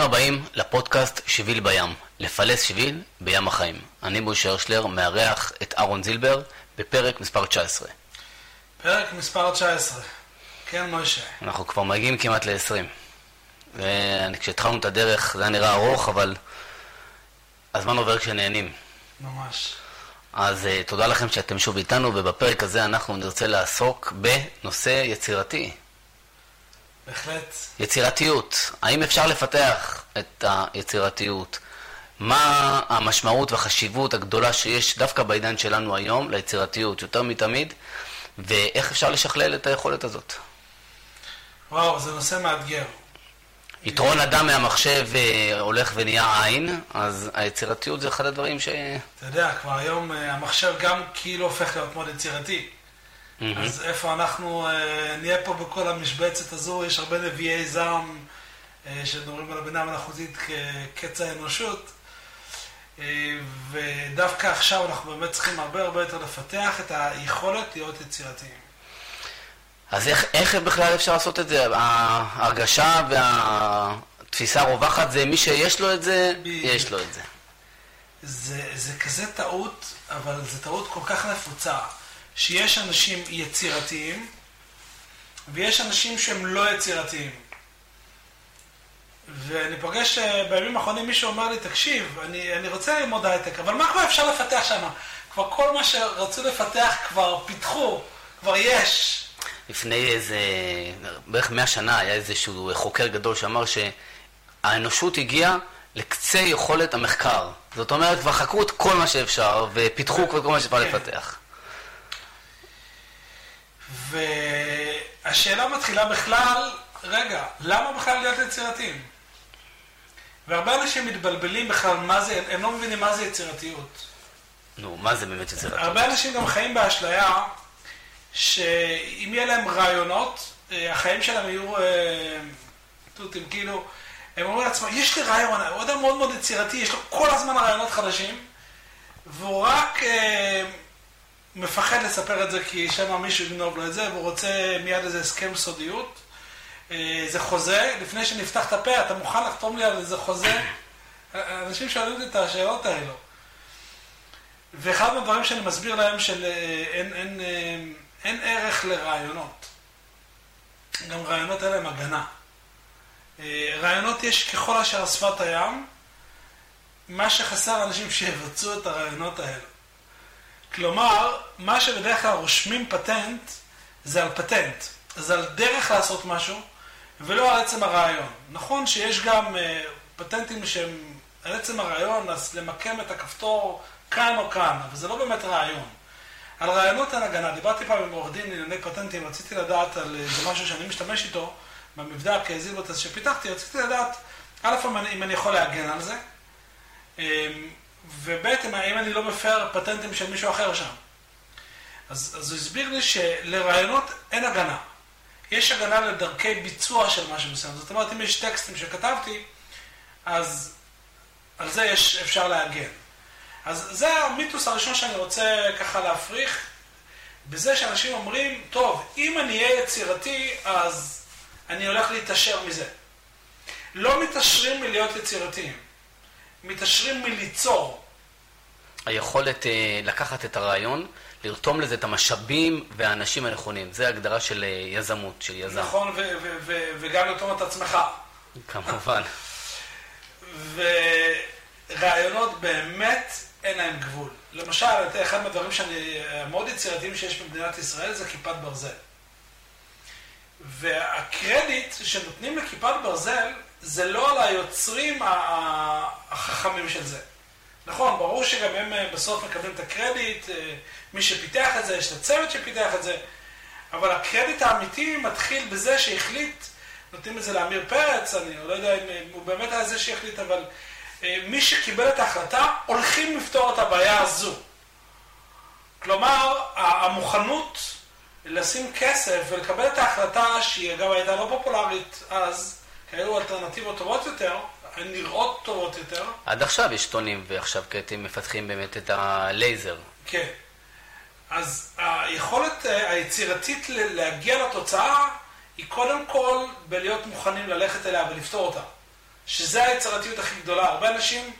ברוכים הבאים לפודקאסט שביל בים, לפלס שביל בים החיים. אני בוש הרשלר, מארח את אהרון זילבר בפרק מספר 19. פרק מספר 19. כן, משה. אנחנו כבר מגיעים כמעט ל-20. וכשהתחלנו את הדרך זה היה נראה ארוך, אבל הזמן עובר כשנהנים. ממש. אז uh, תודה לכם שאתם שוב איתנו, ובפרק הזה אנחנו נרצה לעסוק בנושא יצירתי. בהחלט. יצירתיות. האם אפשר לפתח את היצירתיות? מה המשמעות והחשיבות הגדולה שיש דווקא בעידן שלנו היום ליצירתיות, יותר מתמיד, ואיך אפשר לשכלל את היכולת הזאת? וואו, זה נושא מאתגר. יתרון אדם מהמחשב אה, הולך ונהיה עין, אז היצירתיות זה אחד הדברים ש... אתה יודע, כבר היום אה, המחשב גם כאילו הופך להיות מאוד יצירתי. Mm-hmm. אז איפה אנחנו אה, נהיה פה בכל המשבצת הזו, יש הרבה נביאי זעם שמדברים על הבינה המלאכותית כקץ האנושות. ודווקא עכשיו אנחנו באמת צריכים הרבה הרבה יותר לפתח את היכולת להיות יצירתיים. אז איך, איך בכלל אפשר לעשות את זה? ההרגשה והתפיסה הרווחת זה מי שיש לו את זה, ב... יש לו את זה. זה. זה כזה טעות, אבל זו טעות כל כך נפוצה, שיש אנשים יצירתיים, ויש אנשים שהם לא יצירתיים. ואני פוגש אה, בימים האחרונים מישהו אומר לי, תקשיב, אני, אני רוצה ללמוד הייטק, אבל מה כבר אפשר לפתח שם? כבר כל מה שרצו לפתח כבר פיתחו, כבר יש. לפני איזה, בערך מאה שנה היה איזשהו חוקר גדול שאמר שהאנושות הגיעה לקצה יכולת המחקר. זאת אומרת, כבר חקרו את כל מה שאפשר ופיתחו כל מה שאפשר כן. לפתח. והשאלה מתחילה בכלל, רגע, למה בכלל להיות יצירתיים? והרבה אנשים מתבלבלים בכלל מה זה, הם לא מבינים מה זה יצירתיות. נו, מה זה באמת יצירתיות? הרבה אנשים גם חיים באשליה שאם יהיה להם רעיונות, אה, החיים שלהם יהיו אה, תותים, כאילו, הם אומרים לעצמם, יש לי רעיון, הוא אדם מאוד מאוד יצירתי, יש לו כל הזמן רעיונות חדשים, והוא רק אה, מפחד לספר את זה כי שמא מישהו יגנוב לו את זה, והוא רוצה מיד איזה הסכם סודיות, איזה חוזה, לפני שנפתח את הפה, אתה מוכן לחתום לי על איזה חוזה? אנשים שואלים אותי את השאלות האלו. ואחד מהדברים שאני מסביר להם של אין, אין, אין אין ערך לרעיונות. גם רעיונות אין להם הגנה. אה, רעיונות יש ככל אשר שפת הים, מה שחסר אנשים שיבצעו את הרעיונות האלה. כלומר, מה שבדרך כלל רושמים פטנט, זה על פטנט. זה על דרך לעשות משהו, ולא על עצם הרעיון. נכון שיש גם uh, פטנטים שהם על עצם הרעיון, אז למקם את הכפתור כאן או כאן, אבל זה לא באמת רעיון. על רעיונות אין הגנה. דיברתי פעם עם עורך דין לענייני פטנטים, רציתי לדעת על איזה משהו שאני משתמש איתו במבדק זילבוטס שפיתחתי, רציתי לדעת, א', אם אני יכול להגן על זה, אמ, וב', אם אני לא מפר פטנטים של מישהו אחר שם. אז, אז הוא הסביר לי שלרעיונות אין הגנה. יש הגנה לדרכי ביצוע של משהו מסוים. זאת אומרת, אם יש טקסטים שכתבתי, אז על זה יש, אפשר להגן. אז זה המיתוס הראשון שאני רוצה ככה להפריך, בזה שאנשים אומרים, טוב, אם אני אהיה יצירתי, אז אני הולך להתעשר מזה. לא מתעשרים מלהיות יצירתיים, מתעשרים מליצור. היכולת אה, לקחת את הרעיון, לרתום לזה את המשאבים והאנשים הנכונים. זה הגדרה של אה, יזמות, של יזם. נכון, וגם לרתום את עצמך. כמובן. ורעיונות באמת אין להם גבול. למשל, אחד מהדברים שאני, המאוד יצירתיים שיש במדינת ישראל זה כיפת ברזל. והקרדיט שנותנים לכיפת ברזל זה לא על היוצרים החכמים של זה. נכון, ברור שגם הם אה, בסוף מקבלים את הקרדיט, אה, מי שפיתח את זה, יש את הצוות שפיתח את זה, אבל הקרדיט האמיתי מתחיל בזה שהחליט, נותנים את זה לאמיר פרץ, אני לא יודע אם הוא באמת היה זה שהחליט, אבל אה, מי שקיבל את ההחלטה, הולכים לפתור את הבעיה הזו. כלומר, המוכנות לשים כסף ולקבל את ההחלטה, שהיא אגב הייתה לא פופולרית אז, היו אלטרנטיבות טובות יותר, נראות טובות יותר. עד עכשיו יש טונים, ועכשיו כעתים מפתחים באמת את הלייזר. כן. אז היכולת אה, היצירתית להגיע לתוצאה, היא קודם כל בלהיות מוכנים ללכת אליה ולפתור אותה. שזה היצירתיות הכי גדולה. הרבה אנשים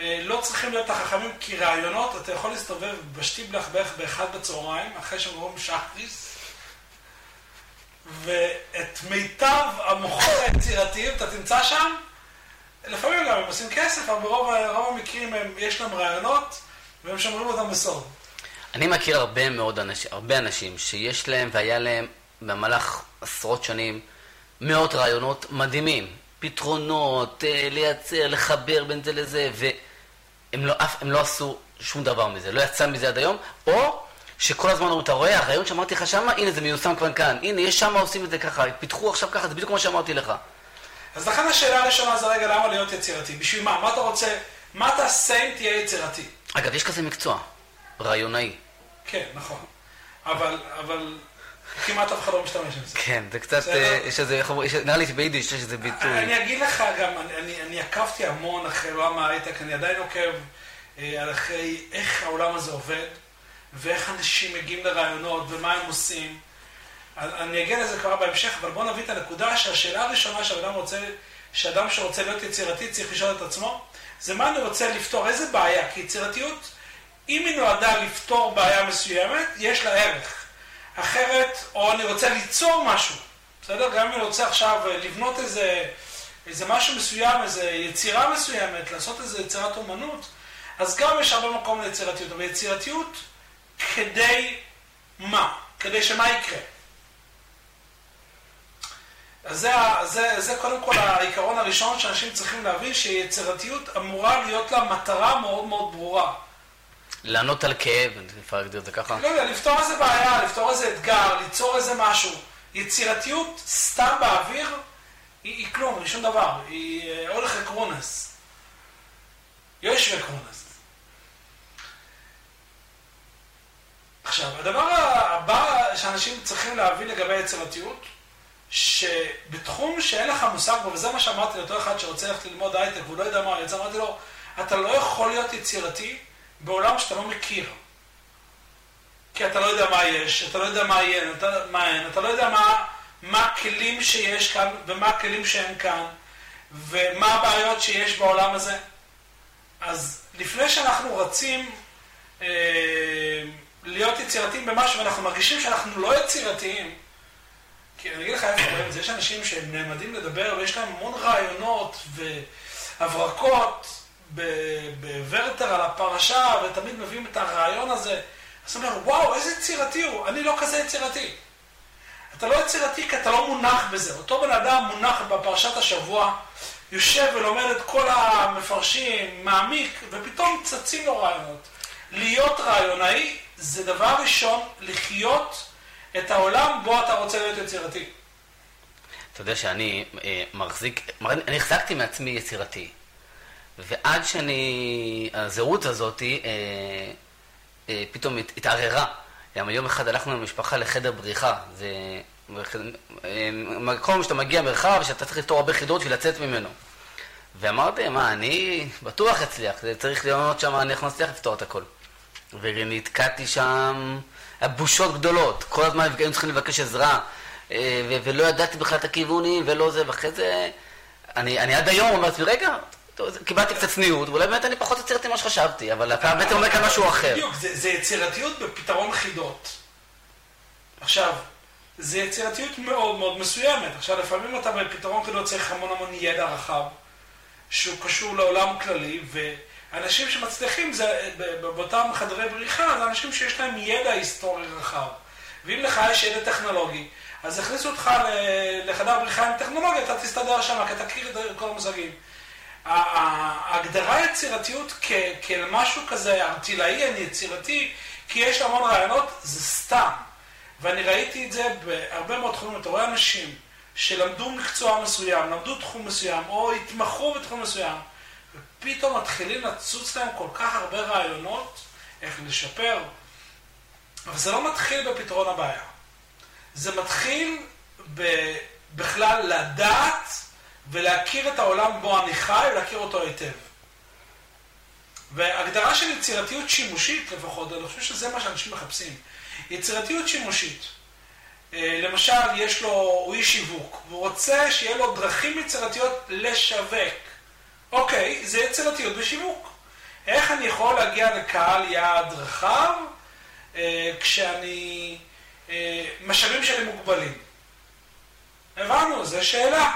אה, לא צריכים להיות החכמים כי רעיונות, אתה יכול להסתובב בשטיבלח בערך באחד בצהריים, אחרי שהם אומרים שחריס, ואת מיטב המוחות היצירתיים אתה תמצא שם. לפעמים גם הם עושים כסף, אבל ברוב המקרים הם, יש להם רעיונות, והם שומרים אותם בסוד. אני מכיר הרבה מאוד אנשים, הרבה אנשים שיש להם והיה להם במהלך עשרות שנים מאות רעיונות מדהימים, פתרונות, אה, לייצר, לחבר בין זה לזה, והם לא, הם לא עשו שום דבר מזה, לא יצא מזה עד היום, או שכל הזמן אומרים, אתה רואה, הרעיון שאמרתי לך שמה, הנה זה מיושם כבר כאן, הנה יש שמה עושים את זה ככה, פיתחו עכשיו ככה, זה בדיוק כמו שאמרתי לך. אז לכן השאלה הראשונה זה רגע, למה להיות יצירתי? בשביל מה? מה אתה רוצה? מה תעשה אם תהיה יצירתי? אגב, יש כזה מקצוע, רעיונאי. כן, נכון. אבל, אבל כמעט אף אחד לא משתמש בזה. כן, זה קצת, אה, יש איזה, נראה לי שביידיש יש איזה ביטוי. אני אגיד לך גם, אני, עקבתי המון אחרי עולם ההייטק, אני עדיין עוקב אה, אחרי איך העולם הזה עובד, ואיך אנשים מגיעים לרעיונות, ומה הם עושים. אני אגיע לזה כבר בהמשך, אבל בואו נביא את הנקודה שהשאלה הראשונה שאדם רוצה, שאדם שרוצה להיות יצירתי צריך לשאול את עצמו, זה מה אני רוצה לפתור, איזה בעיה? כי יצירתיות, אם היא נועדה לפתור בעיה מסוימת, יש לה ערך. אחרת, או אני רוצה ליצור משהו, בסדר? גם אם אני רוצה עכשיו לבנות איזה, איזה משהו מסוים, איזה יצירה מסוימת, לעשות איזה יצירת אומנות, אז גם יש הרבה מקום ליצירתיות. אבל יצירתיות כדי מה? כדי שמה יקרה? אז זה, זה, זה קודם כל העיקרון הראשון שאנשים צריכים להבין שיצירתיות אמורה להיות לה מטרה מאוד מאוד ברורה. לענות על כאב, אפשר להגדיר את זה ככה? לא יודע, לפתור איזה בעיה, לפתור איזה אתגר, ליצור איזה משהו. יצירתיות סתם באוויר היא, היא כלום, היא שום דבר. היא הולך לקרונס. יש וקרונס. עכשיו, הדבר הבא שאנשים צריכים להבין לגבי יצירתיות, שבתחום שאין לך מושג בו, וזה מה שאמרתי לאותו אחד שרוצה ללכת ללמוד הייטק והוא לא יודע מה יצא, אמרתי לו, אתה לא יכול להיות יצירתי בעולם שאתה לא מכיר. כי אתה לא יודע מה יש, אתה לא יודע מה אין, אתה, מה אין, אתה לא יודע מה, מה הכלים שיש כאן ומה הכלים שאין כאן, ומה הבעיות שיש בעולם הזה. אז לפני שאנחנו רצים אה, להיות יצירתיים במשהו ואנחנו מרגישים שאנחנו לא יצירתיים, כי אני אגיד לך איפה רואים את זה, יש אנשים שהם נעמדים לדבר ויש להם המון רעיונות והברקות בוורטר על הפרשה ותמיד מביאים את הרעיון הזה. אז הוא אומר, וואו, איזה יצירתי הוא, אני לא כזה יצירתי. אתה לא יצירתי כי אתה לא מונח בזה. אותו בן אדם מונח בפרשת השבוע, יושב ולומד את כל המפרשים, מעמיק, ופתאום צצים לו רעיונות. להיות רעיונאי זה דבר ראשון לחיות את העולם בו אתה רוצה להיות יצירתי. אתה יודע שאני אה, מחזיק, אני החזקתי מעצמי יצירתי. ועד שאני, הזהות הזאת אה, אה, פתאום התערערה. גם יום אחד הלכנו עם המשפחה לחדר בריחה. זה אה, מקום שאתה מגיע מרחב, שאתה צריך לפתור הרבה חידות בשביל לצאת ממנו. ואמרתי, מה, אני בטוח אצליח, זה צריך להיות שם, אני יכול להצליח לפתור את הכל. ונתקעתי שם, בושות גדולות, כל הזמן היינו צריכים לבקש עזרה, אה, ולא ידעתי בכלל את הכיוונים, ולא זה, ואחרי זה, אני, אני עד היום אומר לעצמי, רגע, קיבלתי קצת צניעות, ואולי באמת אני פחות יצירתי ממה שחשבתי, אבל אתה בעצם אומר כאן משהו אחר. בדיוק, זה, זה יצירתיות בפתרון חידות. עכשיו, זה יצירתיות מאוד מאוד מסוימת. עכשיו, לפעמים אתה בפתרון חידות צריך המון המון ידע רחב, שהוא קשור לעולם כללי, ואנשים שמצליחים זה, באותם חדרי בריחה, זה אנשים שיש להם ידע היסטורי רחב. ואם לך יש ידע טכנולוגי, אז יכניסו אותך לחדר בריחה עם טכנולוגיה, אתה תסתדר שם, כי אתה מכיר את כל המושגים. ההגדרה יצירתיות כאל משהו כזה ארטילאי, אני יצירתי, כי יש המון רעיונות, זה סתם. ואני ראיתי את זה בהרבה מאוד תחומים. אתה רואה אנשים שלמדו מקצוע מסוים, למדו תחום מסוים, או התמחו בתחום מסוים, ופתאום מתחילים לצוץ להם כל כך הרבה רעיונות איך לשפר. אבל זה לא מתחיל בפתרון הבעיה. זה מתחיל בכלל לדעת ולהכיר את העולם בו אני חי ולהכיר אותו היטב. והגדרה של יצירתיות שימושית לפחות, אני חושב שזה מה שאנשים מחפשים. יצירתיות שימושית. אה, למשל, יש לו, הוא איש שיווק, והוא רוצה שיהיה לו דרכים יצירתיות לשווק. אוקיי, זה יצירתיות בשיווק. איך אני יכול להגיע לקהל יעד רחב אה, כשאני... אה, משאבים שלי מוגבלים? הבנו, זו שאלה.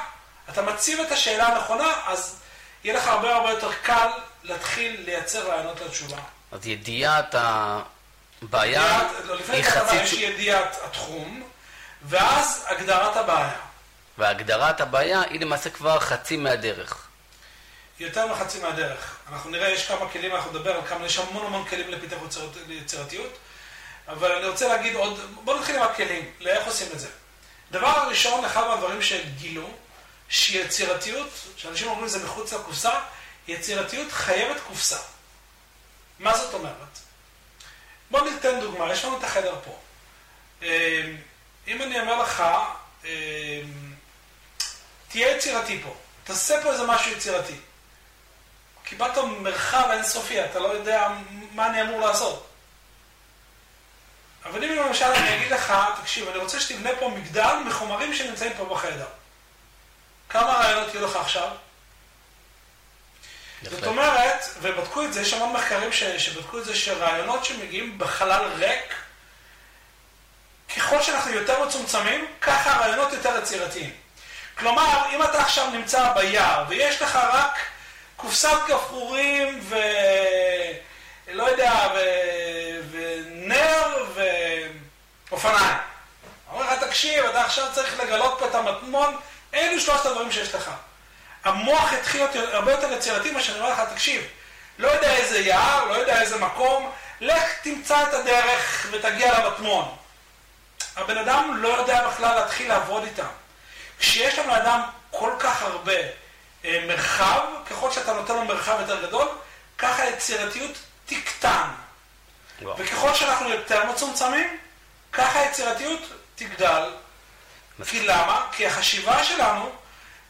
אתה מציב את השאלה הנכונה, אז יהיה לך הרבה הרבה יותר קל להתחיל לייצר רעיונות לתשובה. אז ידיעת הבעיה לא, היא חצי... יש ידיעת התחום, ואז הגדרת הבעיה. והגדרת הבעיה היא למעשה כבר חצי מהדרך. יותר מחצי מהדרך. אנחנו נראה, יש כמה כלים, אנחנו נדבר על כמה, יש המון המון כלים לפיתוח יצירת- ליצירתיות, אבל אני רוצה להגיד עוד, בואו נתחיל עם הכלים, לאיך עושים את זה. דבר הראשון, אחד מהדברים שגילו, שיצירתיות, שאנשים אומרים זה מחוץ לקופסה, יצירתיות חייבת קופסה. מה זאת אומרת? בואו ניתן דוגמה, יש לנו את החדר פה. אה, אם אני אומר לך, אה, תהיה יצירתי פה, תעשה פה איזה משהו יצירתי. קיבלת מרחב אינסופי, אתה לא יודע מה אני אמור לעשות. אבל אם למשל אני אגיד לך, תקשיב, אני רוצה שתבנה פה מגדל מחומרים שנמצאים פה בחדר. כמה רעיונות יהיו לך עכשיו? זאת יפה. אומרת, ובדקו את זה, יש המון מחקרים ש, שבדקו את זה, שרעיונות שמגיעים בחלל ריק, ככל שאנחנו יותר מצומצמים, ככה הרעיונות יותר יצירתיים. כלומר, אם אתה עכשיו נמצא ביער, ויש לך רק קופסת גפרורים ו... לא יודע, ו... ונר ואופניים. אומר לך, תקשיב, אתה עכשיו צריך לגלות פה את המטמון, אלו שלושת הדברים שיש לך. המוח התחיל להיות הרבה יותר יצירתי מה שאני אומר לך, תקשיב, לא יודע איזה יער, לא יודע איזה מקום, לך תמצא את הדרך ותגיע למטמון. הבן אדם לא יודע בכלל להתחיל לעבוד איתם. כשיש לנו לאדם כל כך הרבה אה, מרחב, ככל שאתה נותן לו מרחב יותר גדול, ככה היצירתיות תקטן. וואו. וככל שאנחנו יותר מצומצמים, ככה היצירתיות תגדל. כי למה? כי החשיבה שלנו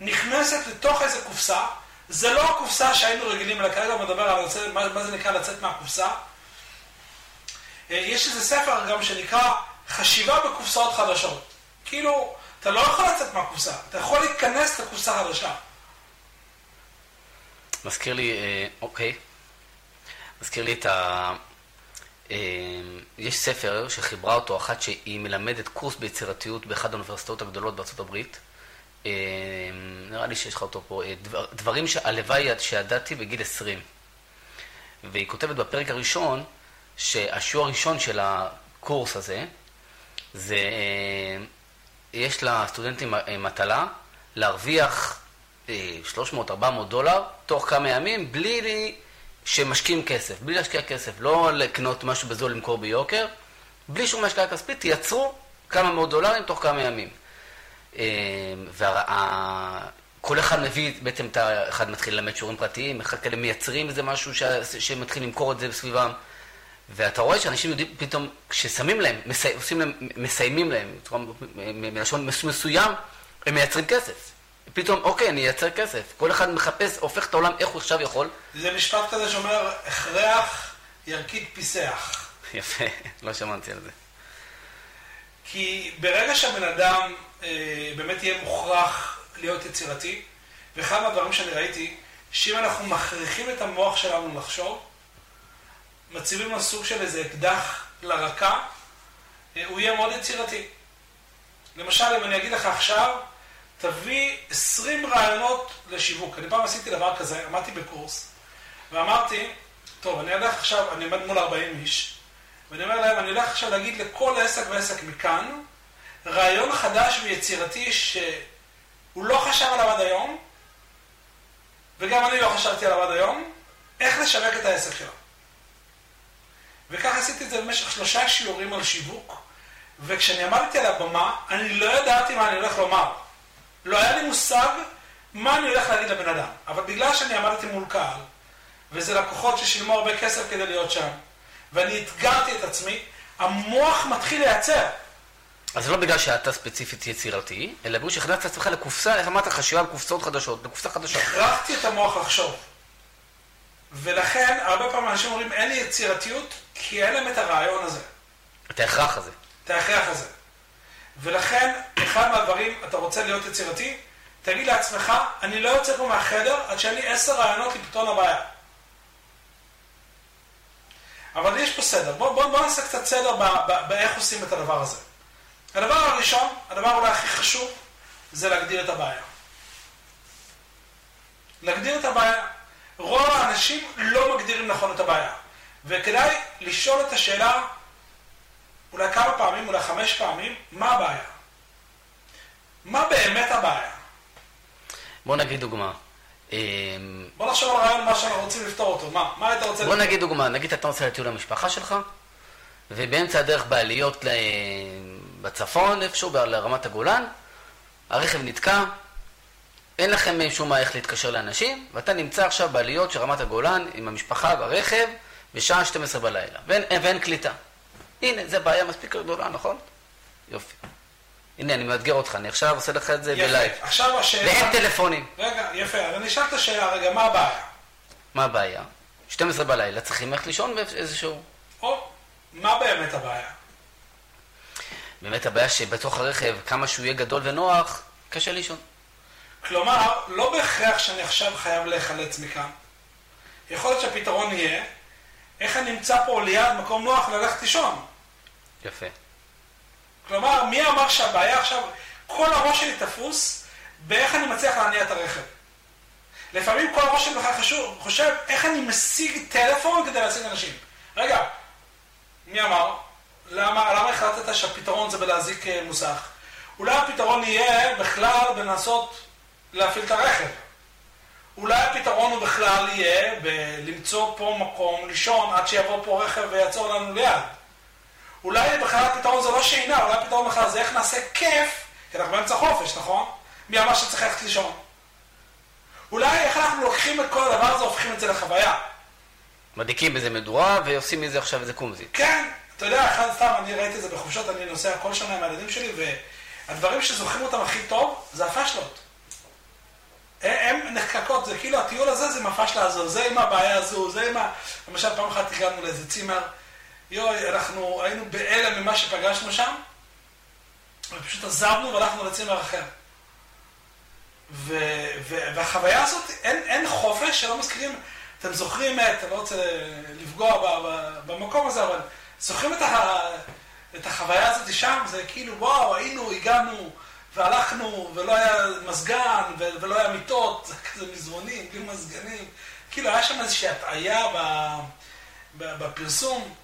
נכנסת לתוך איזה קופסה, זה לא הקופסה שהיינו רגילים אליה, כרגע הוא מדבר על לצאת, מה, מה זה נקרא לצאת מהקופסה. אה, יש איזה ספר גם שנקרא חשיבה בקופסאות חדשות. כאילו, אתה לא יכול לצאת מהקופסה, אתה יכול להיכנס לקופסה חדשה. מזכיר לי, אה, אוקיי, מזכיר לי את ה... אה, יש ספר שחיברה אותו אחת שהיא מלמדת קורס ביצירתיות באחת האוניברסיטאות הגדולות בארצות הברית. אה, נראה לי שיש לך אותו פה. דבר, דברים שהלוואי שידעתי בגיל 20. והיא כותבת בפרק הראשון שהשיעור הראשון של הקורס הזה זה, יש לסטודנטים מטלה להרוויח 300-400 דולר תוך כמה ימים בלי לי- שמשקיעים כסף, בלי להשקיע כסף, לא לקנות משהו בזול למכור ביוקר, בלי שום השקעה כספית, תייצרו כמה מאות דולרים תוך כמה ימים. וכל אחד מביא, בעצם את ה- אחד מתחיל ללמד שיעורים פרטיים, אחד כאלה מייצרים איזה משהו ש- שמתחיל למכור את זה בסביבם. ואתה רואה שאנשים יודעים פתאום, כששמים להם, מסי, עושים להם, מסיימים להם, מלשון מס- מסוים, הם מייצרים כסף. פתאום, אוקיי, אני אייצר כסף. כל אחד מחפש, הופך את העולם איך הוא עכשיו יכול. זה משפט כזה שאומר, הכרח ירקיד פיסח. יפה, לא שמעתי על זה. כי ברגע שהבן אדם אה, באמת יהיה מוכרח להיות יצירתי, ואחד מהדברים שאני ראיתי, שאם אנחנו מכריחים את המוח שלנו לחשוב, מציבים לו סוג של איזה אקדח לרקה, אה, הוא יהיה מאוד יצירתי. למשל, אם אני אגיד לך עכשיו, תביא 20 רעיונות לשיווק. אני פעם עשיתי דבר כזה, עמדתי בקורס, ואמרתי, טוב, אני הולך עכשיו, אני עומד מול 40 איש, ואני אומר להם, אני הולך עכשיו להגיד לכל עסק ועסק מכאן, רעיון חדש ויצירתי שהוא לא חשב עליו עד היום, וגם אני לא חשבתי עליו עד היום, איך לשווק את העסק שלו. וככה עשיתי את זה במשך שלושה שיעורים על שיווק, וכשאני עמדתי על הבמה, אני לא ידעתי מה אני הולך לומר. לא היה לי מושג מה אני הולך להגיד לבן אדם. אבל בגלל שאני עמדתי מול קהל, וזה לקוחות ששילמו הרבה כסף כדי להיות שם, ואני אתגרתי את עצמי, המוח מתחיל לייצר. אז זה לא בגלל שאתה ספציפית יצירתי, אלא בגלל שהכנסת את עצמך לקופסה, איך אמרת חשיבה על קופסאות חדשות, לקופסה חדשה. הכרחתי את המוח לחשוב. ולכן, הרבה פעמים אנשים אומרים, אין לי יצירתיות, כי אין להם את הרעיון הזה, את ההכרח הזה. את ההכרח הזה. ולכן, אחד מהדברים, אתה רוצה להיות יצירתי, תגיד לעצמך, אני לא יוצא פה מהחדר עד שאין לי עשר רעיונות לפתרון הבעיה. אבל יש פה סדר. בואו בוא, בוא נעשה קצת סדר באיך עושים את הדבר הזה. הדבר הראשון, הדבר אולי הכי חשוב, זה להגדיר את הבעיה. להגדיר את הבעיה. רוב האנשים לא מגדירים נכון את הבעיה. וכדאי לשאול את השאלה, אולי כמה פעמים, אולי חמש פעמים, מה הבעיה? מה באמת הבעיה? בוא נגיד דוגמה. אמ, בוא נחשוב על רעיון מה שאנחנו רוצים לפתור אותו. מה? מה היית רוצה לפתור? בוא נגיד דוגמה, נגיד אתה רוצה לטיול למשפחה שלך, ובאמצע הדרך בעליות בצפון, איפשהו לרמת הגולן, הרכב נתקע, אין לכם שום מה איך להתקשר לאנשים, ואתה נמצא עכשיו בעליות של רמת הגולן עם המשפחה ברכב בשעה 12 בלילה, ואין, ואין קליטה. הנה, זו בעיה מספיק גדולה, נכון? יופי. הנה, אני מאתגר אותך, אני עכשיו עושה לך את זה בלייב. יפה, עכשיו השאלה... ואין טלפונים. רגע, יפה, אז אני אשאל את השאלה, רגע, מה הבעיה? מה הבעיה? 12 בלילה, צריכים ללכת לישון באיזשהו... או, מה באמת הבעיה? באמת הבעיה שבתוך הרכב, כמה שהוא יהיה גדול ונוח, קשה לישון. כלומר, לא בהכרח שאני עכשיו חייב להיחלץ מכאן. יכול להיות שהפתרון יהיה, איך אני נמצא פה ליד מקום נוח ללכת לישון. יפה. כלומר, מי אמר שהבעיה עכשיו, כל הראש שלי תפוס באיך אני מצליח להניע את הרכב. לפעמים כל הראש שלי בכלל חשוב, חושב איך אני משיג טלפון כדי להשיג אנשים. רגע, מי אמר? למה, למה החלטת שהפתרון זה בלהזיק אה, מוסך? אולי הפתרון יהיה בכלל בלנסות להפעיל את הרכב. אולי הפתרון הוא בכלל יהיה בלמצוא פה מקום לישון עד שיבוא פה רכב ויעצור לנו ליד. אולי בכלל הפתרון זה לא שינה, אולי הפתרון בכלל זה איך נעשה כיף, כי אנחנו באמצע חופש, נכון? מי אמר שצריך ללכת לישון? אולי איך אנחנו לוקחים את כל הדבר הזה והופכים את זה לחוויה. מדליקים בזה מדורה ועושים מזה עכשיו איזה קומזיט. כן, אתה יודע, אחד סתם, אני ראיתי את זה בחופשות, אני נוסע כל שנה עם הילדים שלי, והדברים שזוכרים אותם הכי טוב זה הפשלות. הם נחקקות, זה כאילו הטיול הזה זה מהפשלה הזו, זה עם הבעיה הזו, זה עם ה... למשל פעם אחת הגענו לאיזה צימר, יואי, אנחנו היינו בהלם ממה שפגשנו שם, ופשוט עזבנו והלכנו לצימר אחר. ו, ו, והחוויה הזאת, אין, אין חופש שלא מזכירים, אתם זוכרים את, אני לא רוצה לפגוע ב, ב, במקום הזה, אבל זוכרים את, ה, את החוויה הזאת שם, זה כאילו, וואו, היינו, הגענו, והלכנו, ולא היה מזגן, ולא היה מיטות, זה כזה מזרונים, כאילו מזגנים, כאילו היה שם איזושהי הטעיה בפרסום.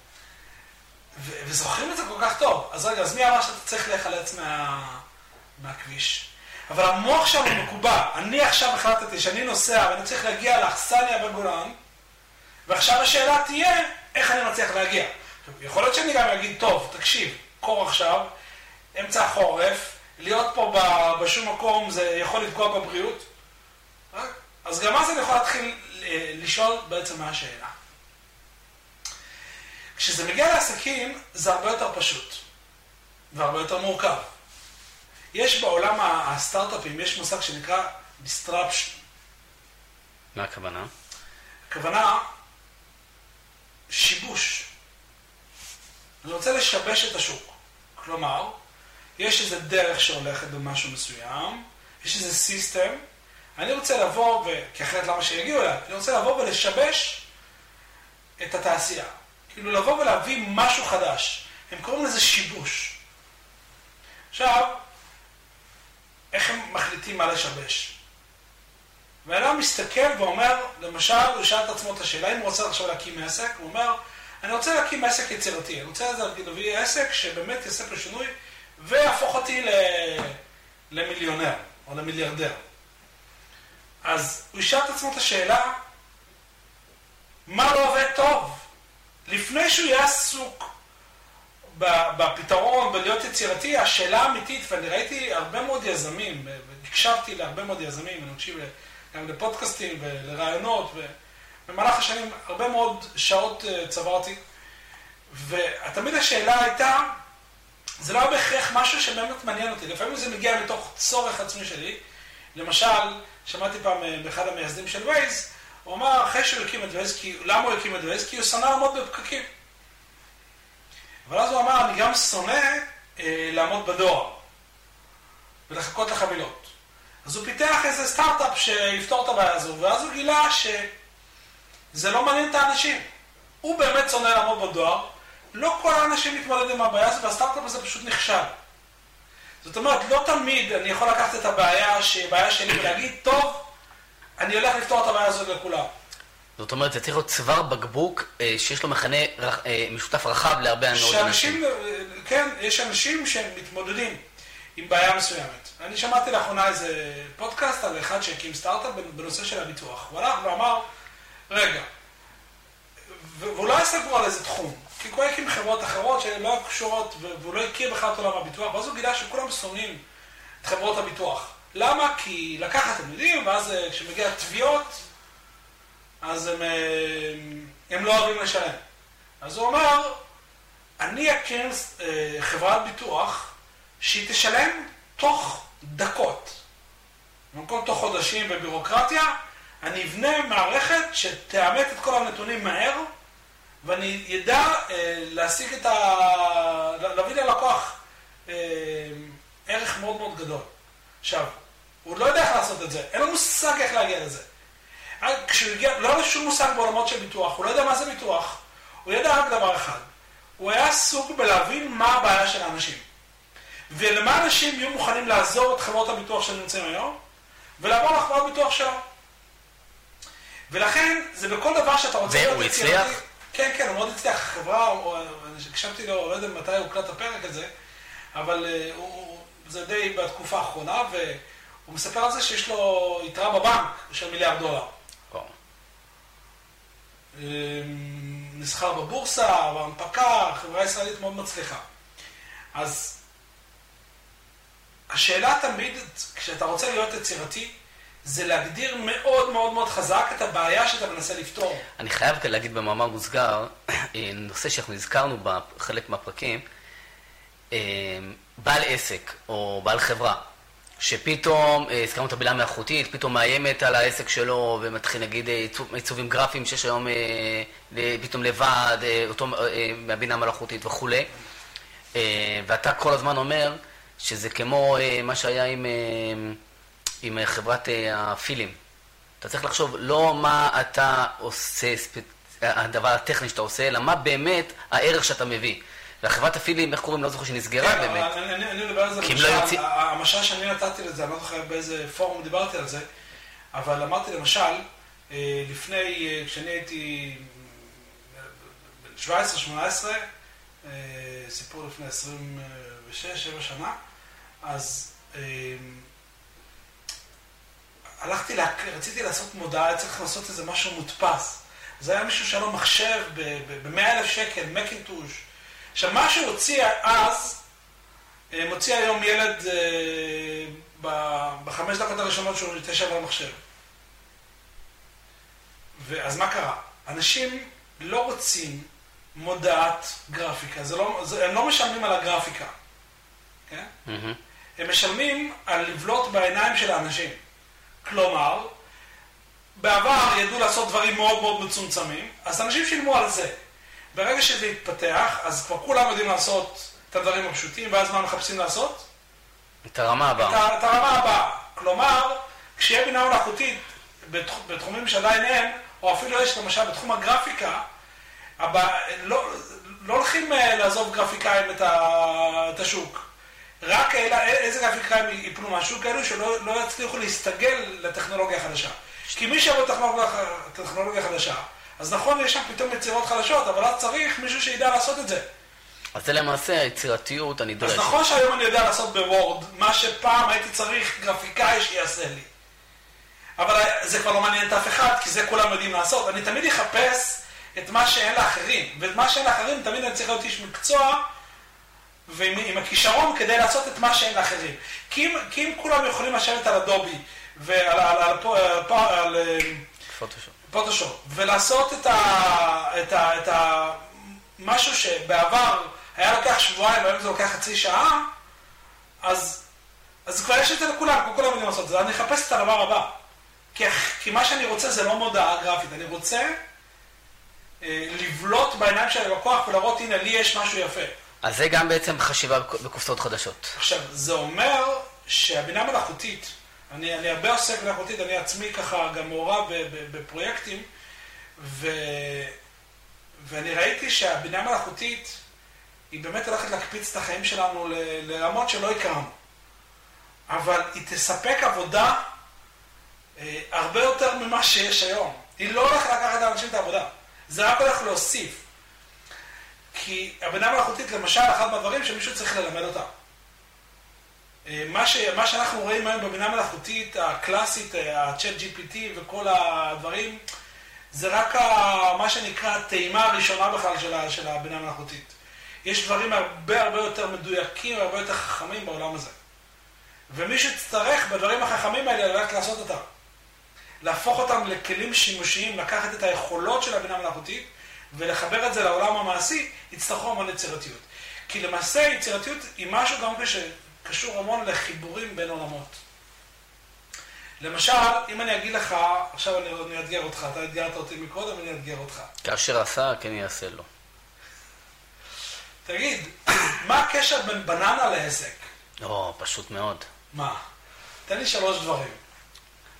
וזוכרים את זה כל כך טוב. אז רגע, אז מי אמר שאתה צריך להיחלץ מה... מהכביש? אבל המוח שם הוא מקובע. אני עכשיו החלטתי שאני נוסע ואני צריך להגיע לאכסניה בגולן, ועכשיו השאלה תהיה, איך אני מצליח להגיע? יכול להיות שאני גם אגיד, טוב, תקשיב, קור עכשיו, אמצע החורף, להיות פה בשום מקום זה יכול לפגוע בבריאות. אז גם אז אני יכול להתחיל אה, לשאול בעצם מה השאלה. כשזה מגיע לעסקים, זה הרבה יותר פשוט, והרבה יותר מורכב. יש בעולם הסטארט-אפים, יש מושג שנקרא disruption. מה הכוונה? הכוונה, שיבוש. אני רוצה לשבש את השוק. כלומר, יש איזה דרך שהולכת במשהו מסוים, יש איזה סיסטם, אני רוצה לבוא, ו... כי אחרת למה שיגיעו אליי? אני רוצה לבוא ולשבש את התעשייה. כאילו לבוא ולהביא משהו חדש. הם קוראים לזה שיבוש. עכשיו, איך הם מחליטים מה לשבש? ואדם מסתכל ואומר, למשל, הוא שאל את עצמו את השאלה, אם הוא רוצה עכשיו להקים עסק, הוא אומר, אני רוצה להקים עסק יצירתי, אני רוצה להביא עסק שבאמת יעשה פה שינוי ויהפוך אותי ל... למיליונר או למיליארדר. אז הוא ישאל את עצמו את השאלה, מה לא עובד טוב? לפני שהוא יהיה עסוק בפתרון, בלהיות יצירתי, השאלה האמיתית, ואני ראיתי הרבה מאוד יזמים, והקשבתי להרבה מאוד יזמים, אני מקשיב גם לפודקאסטים ולרעיונות, ובמהלך השנים הרבה מאוד שעות אה, צברתי, ותמיד השאלה הייתה, זה לא בהכרח משהו שבאמת מעניין אותי, לפעמים זה מגיע מתוך צורך עצמי שלי, למשל, שמעתי פעם אה, באחד המייסדים של וייז, הוא אמר, אחרי שהוא הקים את וייז, למה הוא הקים את וייז? כי הוא שנא לעמוד בפקקים. אבל אז הוא אמר, אני גם שונא אה, לעמוד בדואר. ולחכות לחבילות. אז הוא פיתח איזה סטארט-אפ שיפתור את הבעיה הזו, ואז הוא גילה שזה לא מעניין את האנשים. הוא באמת שונא לעמוד בדואר, לא כל האנשים מתמודדים עם הבעיה הזו, והסטארט-אפ הזה פשוט נכשל. זאת אומרת, לא תמיד אני יכול לקחת את הבעיה, הבעיה שלי, ולהגיד, טוב, אני הולך לפתור את הבעיה הזאת לכולם. זאת אומרת, זה צריך להיות צוואר בקבוק אה, שיש לו מכנה אה, משותף רחב להרבה מאוד אנשים. כן, יש אנשים שמתמודדים עם בעיה מסוימת. אני שמעתי לאחרונה איזה פודקאסט על אחד שהקים סטארט-אפ בנושא של הביטוח. הוא הלך ואמר, רגע, היה סגור על איזה תחום, כי הוא הקים חברות אחרות שהן לא קשורות, והוא לא הכיר בכלל את עולם הביטוח, ואז הוא גילה שכולם שונאים את חברות הביטוח. למה? כי לקחת, אתם יודעים, ואז אה, כשמגיע תביעות, אז הם, אה, הם לא אוהבים לשלם. אז הוא אמר, אני אקים אה, חברת ביטוח שהיא תשלם תוך דקות. במקום תוך חודשים ובירוקרטיה, אני אבנה מערכת שתאמת את כל הנתונים מהר, ואני אדע אה, להשיג את ה... להביא ללקוח אה, ערך מאוד מאוד גדול. עכשיו, הוא לא יודע איך לעשות את זה, אין לו מושג איך להגיע לזה. כשהוא הגיע, לא היה לו שום מושג בעולמות של ביטוח, הוא לא יודע מה זה ביטוח, הוא ידע רק דבר אחד, הוא היה עסוק בלהבין מה הבעיה של האנשים. ולמה אנשים יהיו מוכנים לעזור את חברות הביטוח שנמצאים היום, ולעבור לחברת ביטוח שלו. ולכן, זה בכל דבר שאתה רוצה והוא הצליח? כן, כן, הוא מאוד הצליח. החברה, אני הקשבתי לו, לא יודע מתי הוקלט הפרק הזה, אבל אה, הוא, זה די בתקופה האחרונה, והוא מספר על זה שיש לו יתרה בבנק של מיליארד דולר. אמ, נסחר בבורסה, בהנפקה, חברה ישראלית מאוד מצליחה. אז השאלה תמיד, כשאתה רוצה להיות יצירתי, זה להגדיר מאוד מאוד מאוד חזק את הבעיה שאתה מנסה לפתור. אני חייב כאן להגיד במאמר מוסגר, אה, נושא שאנחנו הזכרנו בחלק מהפרקים, אה, בעל עסק או בעל חברה, שפתאום, אה, הזכרנו את המילה מלאכותית, פתאום מאיימת על העסק שלו ומתחיל נגיד עיצובים גרפיים שיש היום פתאום לבד, אותו מהבינה מלאכותית וכולי, ואתה כל הזמן אומר שזה כמו מה שהיה עם... עם אה, חברת אה, הפילים. אתה צריך לחשוב לא מה אתה עושה, הדבר הטכני שאתה עושה, אלא מה באמת הערך שאתה מביא. וחברת הפילים, איך קוראים? לא זוכר שנסגרה כן, באמת. אני מדבר על זה לא המשל שאני נתתי לזה, אני לא זוכר באיזה פורום דיברתי על זה, אבל אמרתי למשל, אה, לפני, כשאני הייתי בן 17-18, סיפור לפני 26-7 שנה, אז הלכתי, לה... רציתי לעשות מודעה, היה צריך לעשות איזה משהו מודפס. זה היה מישהו שהיה לו מחשב ב-100 אלף שקל, מקינטוש. עכשיו, מה שהוא הוציא אז, אה, מוציא היום ילד אה, בחמש דקות הראשונות שהוא יתשב על המחשב. ואז מה קרה? אנשים לא רוצים מודעת גרפיקה, זה לא, זה, הם לא משלמים על הגרפיקה, כן? Mm-hmm. הם משלמים על לבלוט בעיניים של האנשים. כלומר, בעבר ידעו לעשות דברים מאוד מאוד מצומצמים, אז אנשים שילמו על זה. ברגע שזה יתפתח, אז כבר כולם יודעים לעשות את הדברים הפשוטים, ואז מה מחפשים לעשות? את הרמה הבאה. את, את הרמה הבאה. כלומר, כשיהיה בינה מלאכותית בתח, בתחומים שעדיין אין, או אפילו יש למשל בתחום הגרפיקה, הבא, לא, לא הולכים אה, לעזוב גרפיקאים את, ה, את השוק. רק אלה, איזה גרפיקאים ייפלו מהשוק כאלו שלא לא יצליחו להסתגל לטכנולוגיה החדשה. כי מי שיבוא לטכנולוגיה חדשה, אז נכון, יש שם פתאום יצירות חדשות, אבל אז צריך מישהו שידע לעשות את זה. אז זה למעשה היצירתיות הנדרשת. אז נכון שהיום אני יודע לעשות בוורד, מה שפעם הייתי צריך גרפיקאי שיעשה לי. אבל זה כבר לא מעניין את אף אחד, כי זה כולם יודעים לעשות. אני תמיד אחפש את מה שאין לאחרים, ואת מה שאין לאחרים תמיד אני צריך להיות איש מקצוע ועם הכישרון כדי לעשות את מה שאין לאחרים. כי אם, כי אם כולם יכולים לשבת על אדובי ועל על, על, על, על, על פוטושופ. פוטושופ, ולעשות את, ה, את, ה, את ה, משהו שבעבר היה לוקח שבועיים, היום זה לוקח חצי שעה, אז, אז כבר יש את זה לכולם, כולם יודעים לעשות את זה. אני אחפש את הדבר הבא. כי, כי מה שאני רוצה זה לא מודעה גרפית, אני רוצה אה, לבלוט בעיניים של הלקוח ולהראות, הנה, לי יש משהו יפה. אז זה גם בעצם חשיבה בקופסאות חדשות. עכשיו, זה אומר שהבינה מלאכותית, אני, אני הרבה עוסק מלאכותית, אני עצמי ככה גם מעורב בפרויקטים, ו, ואני ראיתי שהבינה מלאכותית היא באמת הולכת להקפיץ את החיים שלנו לרמות שלא הכרנו. אבל היא תספק עבודה אה, הרבה יותר ממה שיש היום. היא לא הולכת לקחת לאנשים את העבודה, זה רק הולך להוסיף. כי הבינה מלאכותית, למשל, אחד מהדברים שמישהו צריך ללמד אותה. אה, מה, ש, מה שאנחנו רואים היום בבינה מלאכותית הקלאסית, אה, ה-chat GPT וכל הדברים, זה רק ה, מה שנקרא הטעימה הראשונה בכלל של, של הבינה המלאכותית. יש דברים הרבה הרבה יותר מדויקים והרבה יותר חכמים בעולם הזה. ומי שיצטרך בדברים החכמים האלה ללכת לעשות אותם. להפוך אותם לכלים שימושיים, לקחת את היכולות של הבינה המלאכותית ולחבר את זה לעולם המעשי, יצטרכו המון יצירתיות. כי למעשה יצירתיות היא משהו גם שקשור המון לחיבורים בין עולמות. למשל, אם אני אגיד לך, עכשיו אני, אני אאתגר אותך, אתה אתגרת אותי מקודם, אני אאתגר אותך. כאשר עשה, כן יעשה לו. תגיד, מה הקשר בין בננה לעסק? או, פשוט מאוד. מה? תן לי שלוש דברים.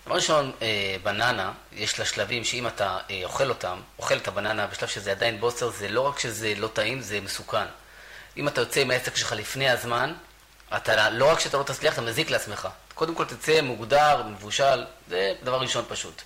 דבר ראשון, אה, בננה, יש לה שלבים שאם אתה אה, אוכל אותם, אוכל את הבננה בשלב שזה עדיין בוסר, זה לא רק שזה לא טעים, זה מסוכן. אם אתה יוצא עם העסק שלך לפני הזמן, אתה לא רק שאתה לא תצליח, אתה מזיק לעצמך. קודם כל תצא מוגדר, מבושל, זה דבר ראשון פשוט.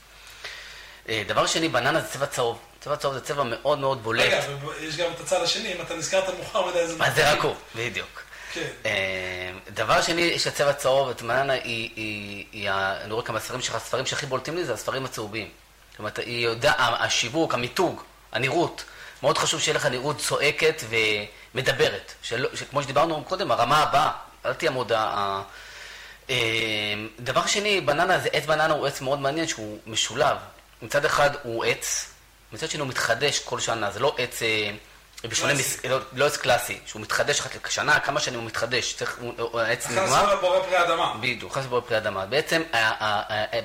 אה, דבר שני, בננה זה צבע צהוב. צבע צהוב זה צבע מאוד מאוד בולט. רגע, יש גם את הצד השני, אם אתה נזכרת מאוחר מדי, זה... אז זה רק הוא, בדיוק. כן. אה, דבר שני, יש הצבע צהוב, את מננה היא, היא, היא, אני רואה כמה ספרים שלך, הספרים שהכי בולטים לי זה הספרים הצהובים. זאת אומרת, היא יודעת, השיווק, המיתוג, הנראות, מאוד חשוב שיהיה לך נראות צועקת ומדברת. שלא, שכמו שדיברנו קודם, הרמה הבאה, אל תהיה מודע. אה, דבר שני, בננה, זה עץ בננה הוא עץ מאוד מעניין שהוא משולב. מצד אחד הוא עץ, מצד שני הוא מתחדש כל שנה, זה לא עץ... בשונה מס... לא, לא עץ קלאסי, שהוא מתחדש אחת לשנה, כמה שנים הוא מתחדש, צריך, העץ נגמר. אחרי בורא פרי אדמה. בדיוק, אחרי בורא פרי אדמה. בעצם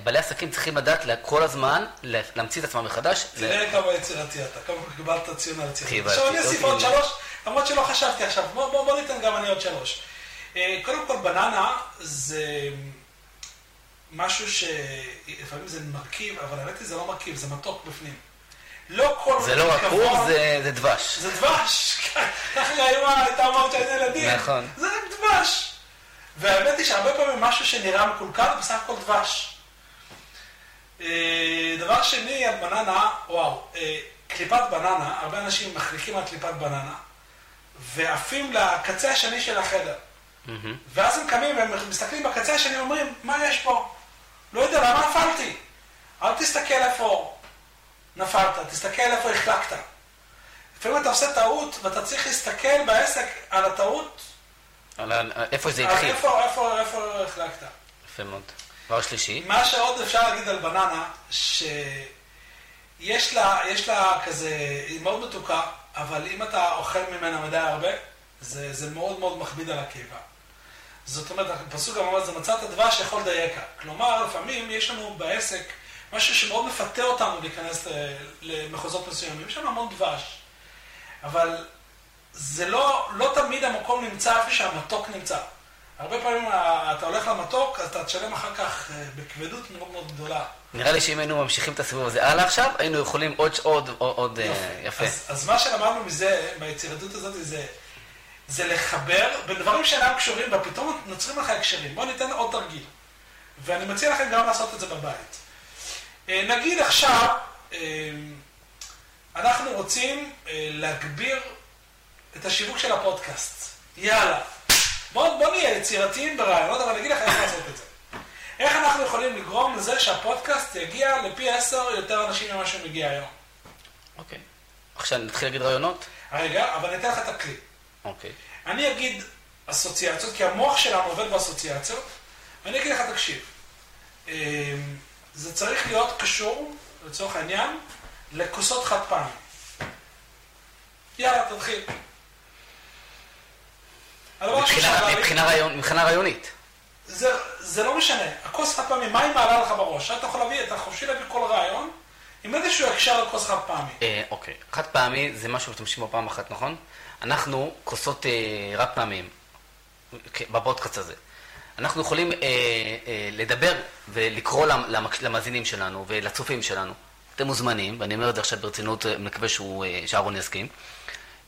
בעלי עסקים צריכים לדעת כל הזמן להמציא את עצמם מחדש. תראה כמה יצירתי אתה, כמה קיבלת ציון על יצירתי. עכשיו אני אוסיף עוד שלוש, למרות שלא חשבתי עכשיו, בוא ניתן גם אני עוד שלוש. אה, קודם כל, בננה זה משהו שלפעמים זה מרכיב, אבל האמת היא זה לא מרכיב, זה מתוק בפנים. לא כל זה לא רקוב, זה, זה דבש. זה דבש, ככה האמא הייתה אומרת שהיינו ילדים. נכון. זה רק דבש. והאמת היא שהרבה פעמים משהו שנראה מקולקל הוא בסך הכל דבש. אה, דבר שני, על בננה, וואו, אה, קליפת בננה, הרבה אנשים מחליקים על קליפת בננה, ועפים לקצה השני של החדר. ואז הם קמים והם מסתכלים בקצה השני ואומרים, מה יש פה? לא יודע, למה נפלתי? אל תסתכל איפה נפלת, תסתכל איפה החלקת. לפעמים אתה עושה טעות ואתה צריך להסתכל בעסק על הטעות. על איפה זה התחיל. איפה, איפה, איפה החלקת. יפה מאוד. דבר שלישי. מה שעוד אפשר להגיד על בננה, שיש לה, יש לה כזה, היא מאוד מתוקה, אבל אם אתה אוכל ממנה מדי הרבה, זה, זה מאוד מאוד מכביד על הקיבה. זאת אומרת, הפסוק גם אומר, זה מצאת דבש יכול דייקה. כלומר, לפעמים יש לנו בעסק משהו שמאוד מפתה אותנו להיכנס למחוזות מסוימים. יש שם המון דבש, אבל זה לא, לא תמיד המקום נמצא איפה שהמתוק נמצא. הרבה פעמים אתה הולך למתוק, אז אתה תשלם אחר כך אה, בכבדות מאוד מאוד גדולה. נראה לי שאם היינו ממשיכים את הסיבוב הזה הלאה עכשיו, היינו יכולים עוד, עוד, עוד, אה, יפה. יפה. אז, אז מה שלמדנו מזה, ביצירתיות הזאת, זה, זה לחבר בין דברים שאינם קשורים, ופתאום נוצרים לך הקשרים. בואו ניתן עוד תרגיל. ואני מציע לכם גם לעשות את זה בבית. אה, נגיד עכשיו, אה, אנחנו רוצים אה, להגביר את השיווק של הפודקאסט. יאללה. בואו בוא נהיה יצירתיים ברעיונות, אבל אני אגיד לך איך לעשות את זה. איך אנחנו יכולים לגרום לזה שהפודקאסט יגיע לפי עשר יותר אנשים ממה שהוא מגיע היום? אוקיי. עכשיו נתחיל להגיד רעיונות? רגע, אבל אני אתן לך את הכלי. אוקיי. אני אגיד אסוציאציות, כי המוח שלנו עובד באסוציאציות, ואני אגיד לך, תקשיב. זה צריך להיות קשור, לצורך העניין, לכוסות חד פעם. יאללה, תתחיל. מבחינה, רעיונית. זה, זה לא משנה, הכוס חד פעמי, מה היא מעלה לך בראש? אתה יכול להביא, אתה חופשי להביא כל רעיון עם איזשהו הקשר לכוס חד פעמי. אה, אוקיי, חד פעמי זה משהו שמשתמשים בו פעם אחת, נכון? אנחנו כוסות אה, רב פעמים, בפודקאסט הזה. אנחנו יכולים אה, אה, לדבר ולקרוא. למאזינים שלנו ולצופים שלנו. אתם מוזמנים, ואני אומר את זה עכשיו ברצינות, אני מקווה שהוא, אה, שאהרון יסכים,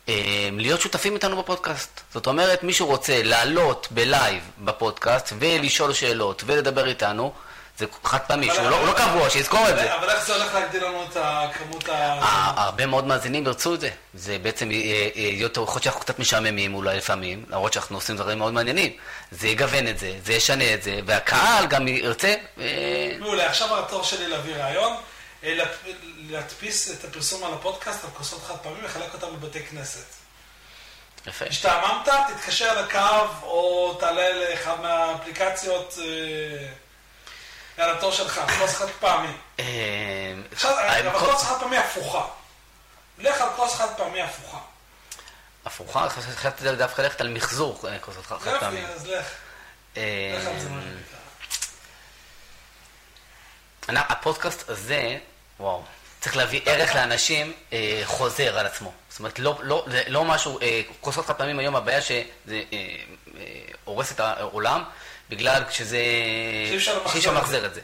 אה, להיות שותפים איתנו בפודקאסט. זאת אומרת, מישהו רוצה לעלות בלייב בפודקאסט ולשאול שאלות ולדבר איתנו, זה חד פעמי, שהוא לא, לא קבוע, שיזכור את זה. אבל איך זה הולך להגדיל לנו את הכמות ה... הרבה מאוד מאזינים ירצו את זה. זה בעצם יכול להיות שאנחנו קצת משעממים אולי לפעמים, למרות שאנחנו עושים דברים מאוד מעניינים. זה יגוון את זה, זה ישנה את זה, והקהל גם ירצה... מעולה, עכשיו התור שלי להביא רעיון. להדפיס את הפרסום על הפודקאסט על כוסות חד פעמים ולחלק אותם בבתי כנסת. יפה. השתעממת, תתקשר לקו או תעלה לאחד מהאפליקציות. על התור שלך, כוס חד פעמי. אה, עכשיו, אבל כוס חד פעמי הפוכה. לך על כוס חד פעמי הפוכה. הפוכה? חשבתי דווקא ללכת על מחזור אה, כוסות חד פעמי. יופי, אז לך. אה, לך על זה מה הפודקאסט הזה, וואו, צריך להביא ערך לאנשים חוזר על עצמו. זאת אומרת, לא, לא, לא משהו, כוסות חד פעמים היום הבעיה שזה הורס את העולם. בגלל שזה... שאי אפשר למחזר את זה.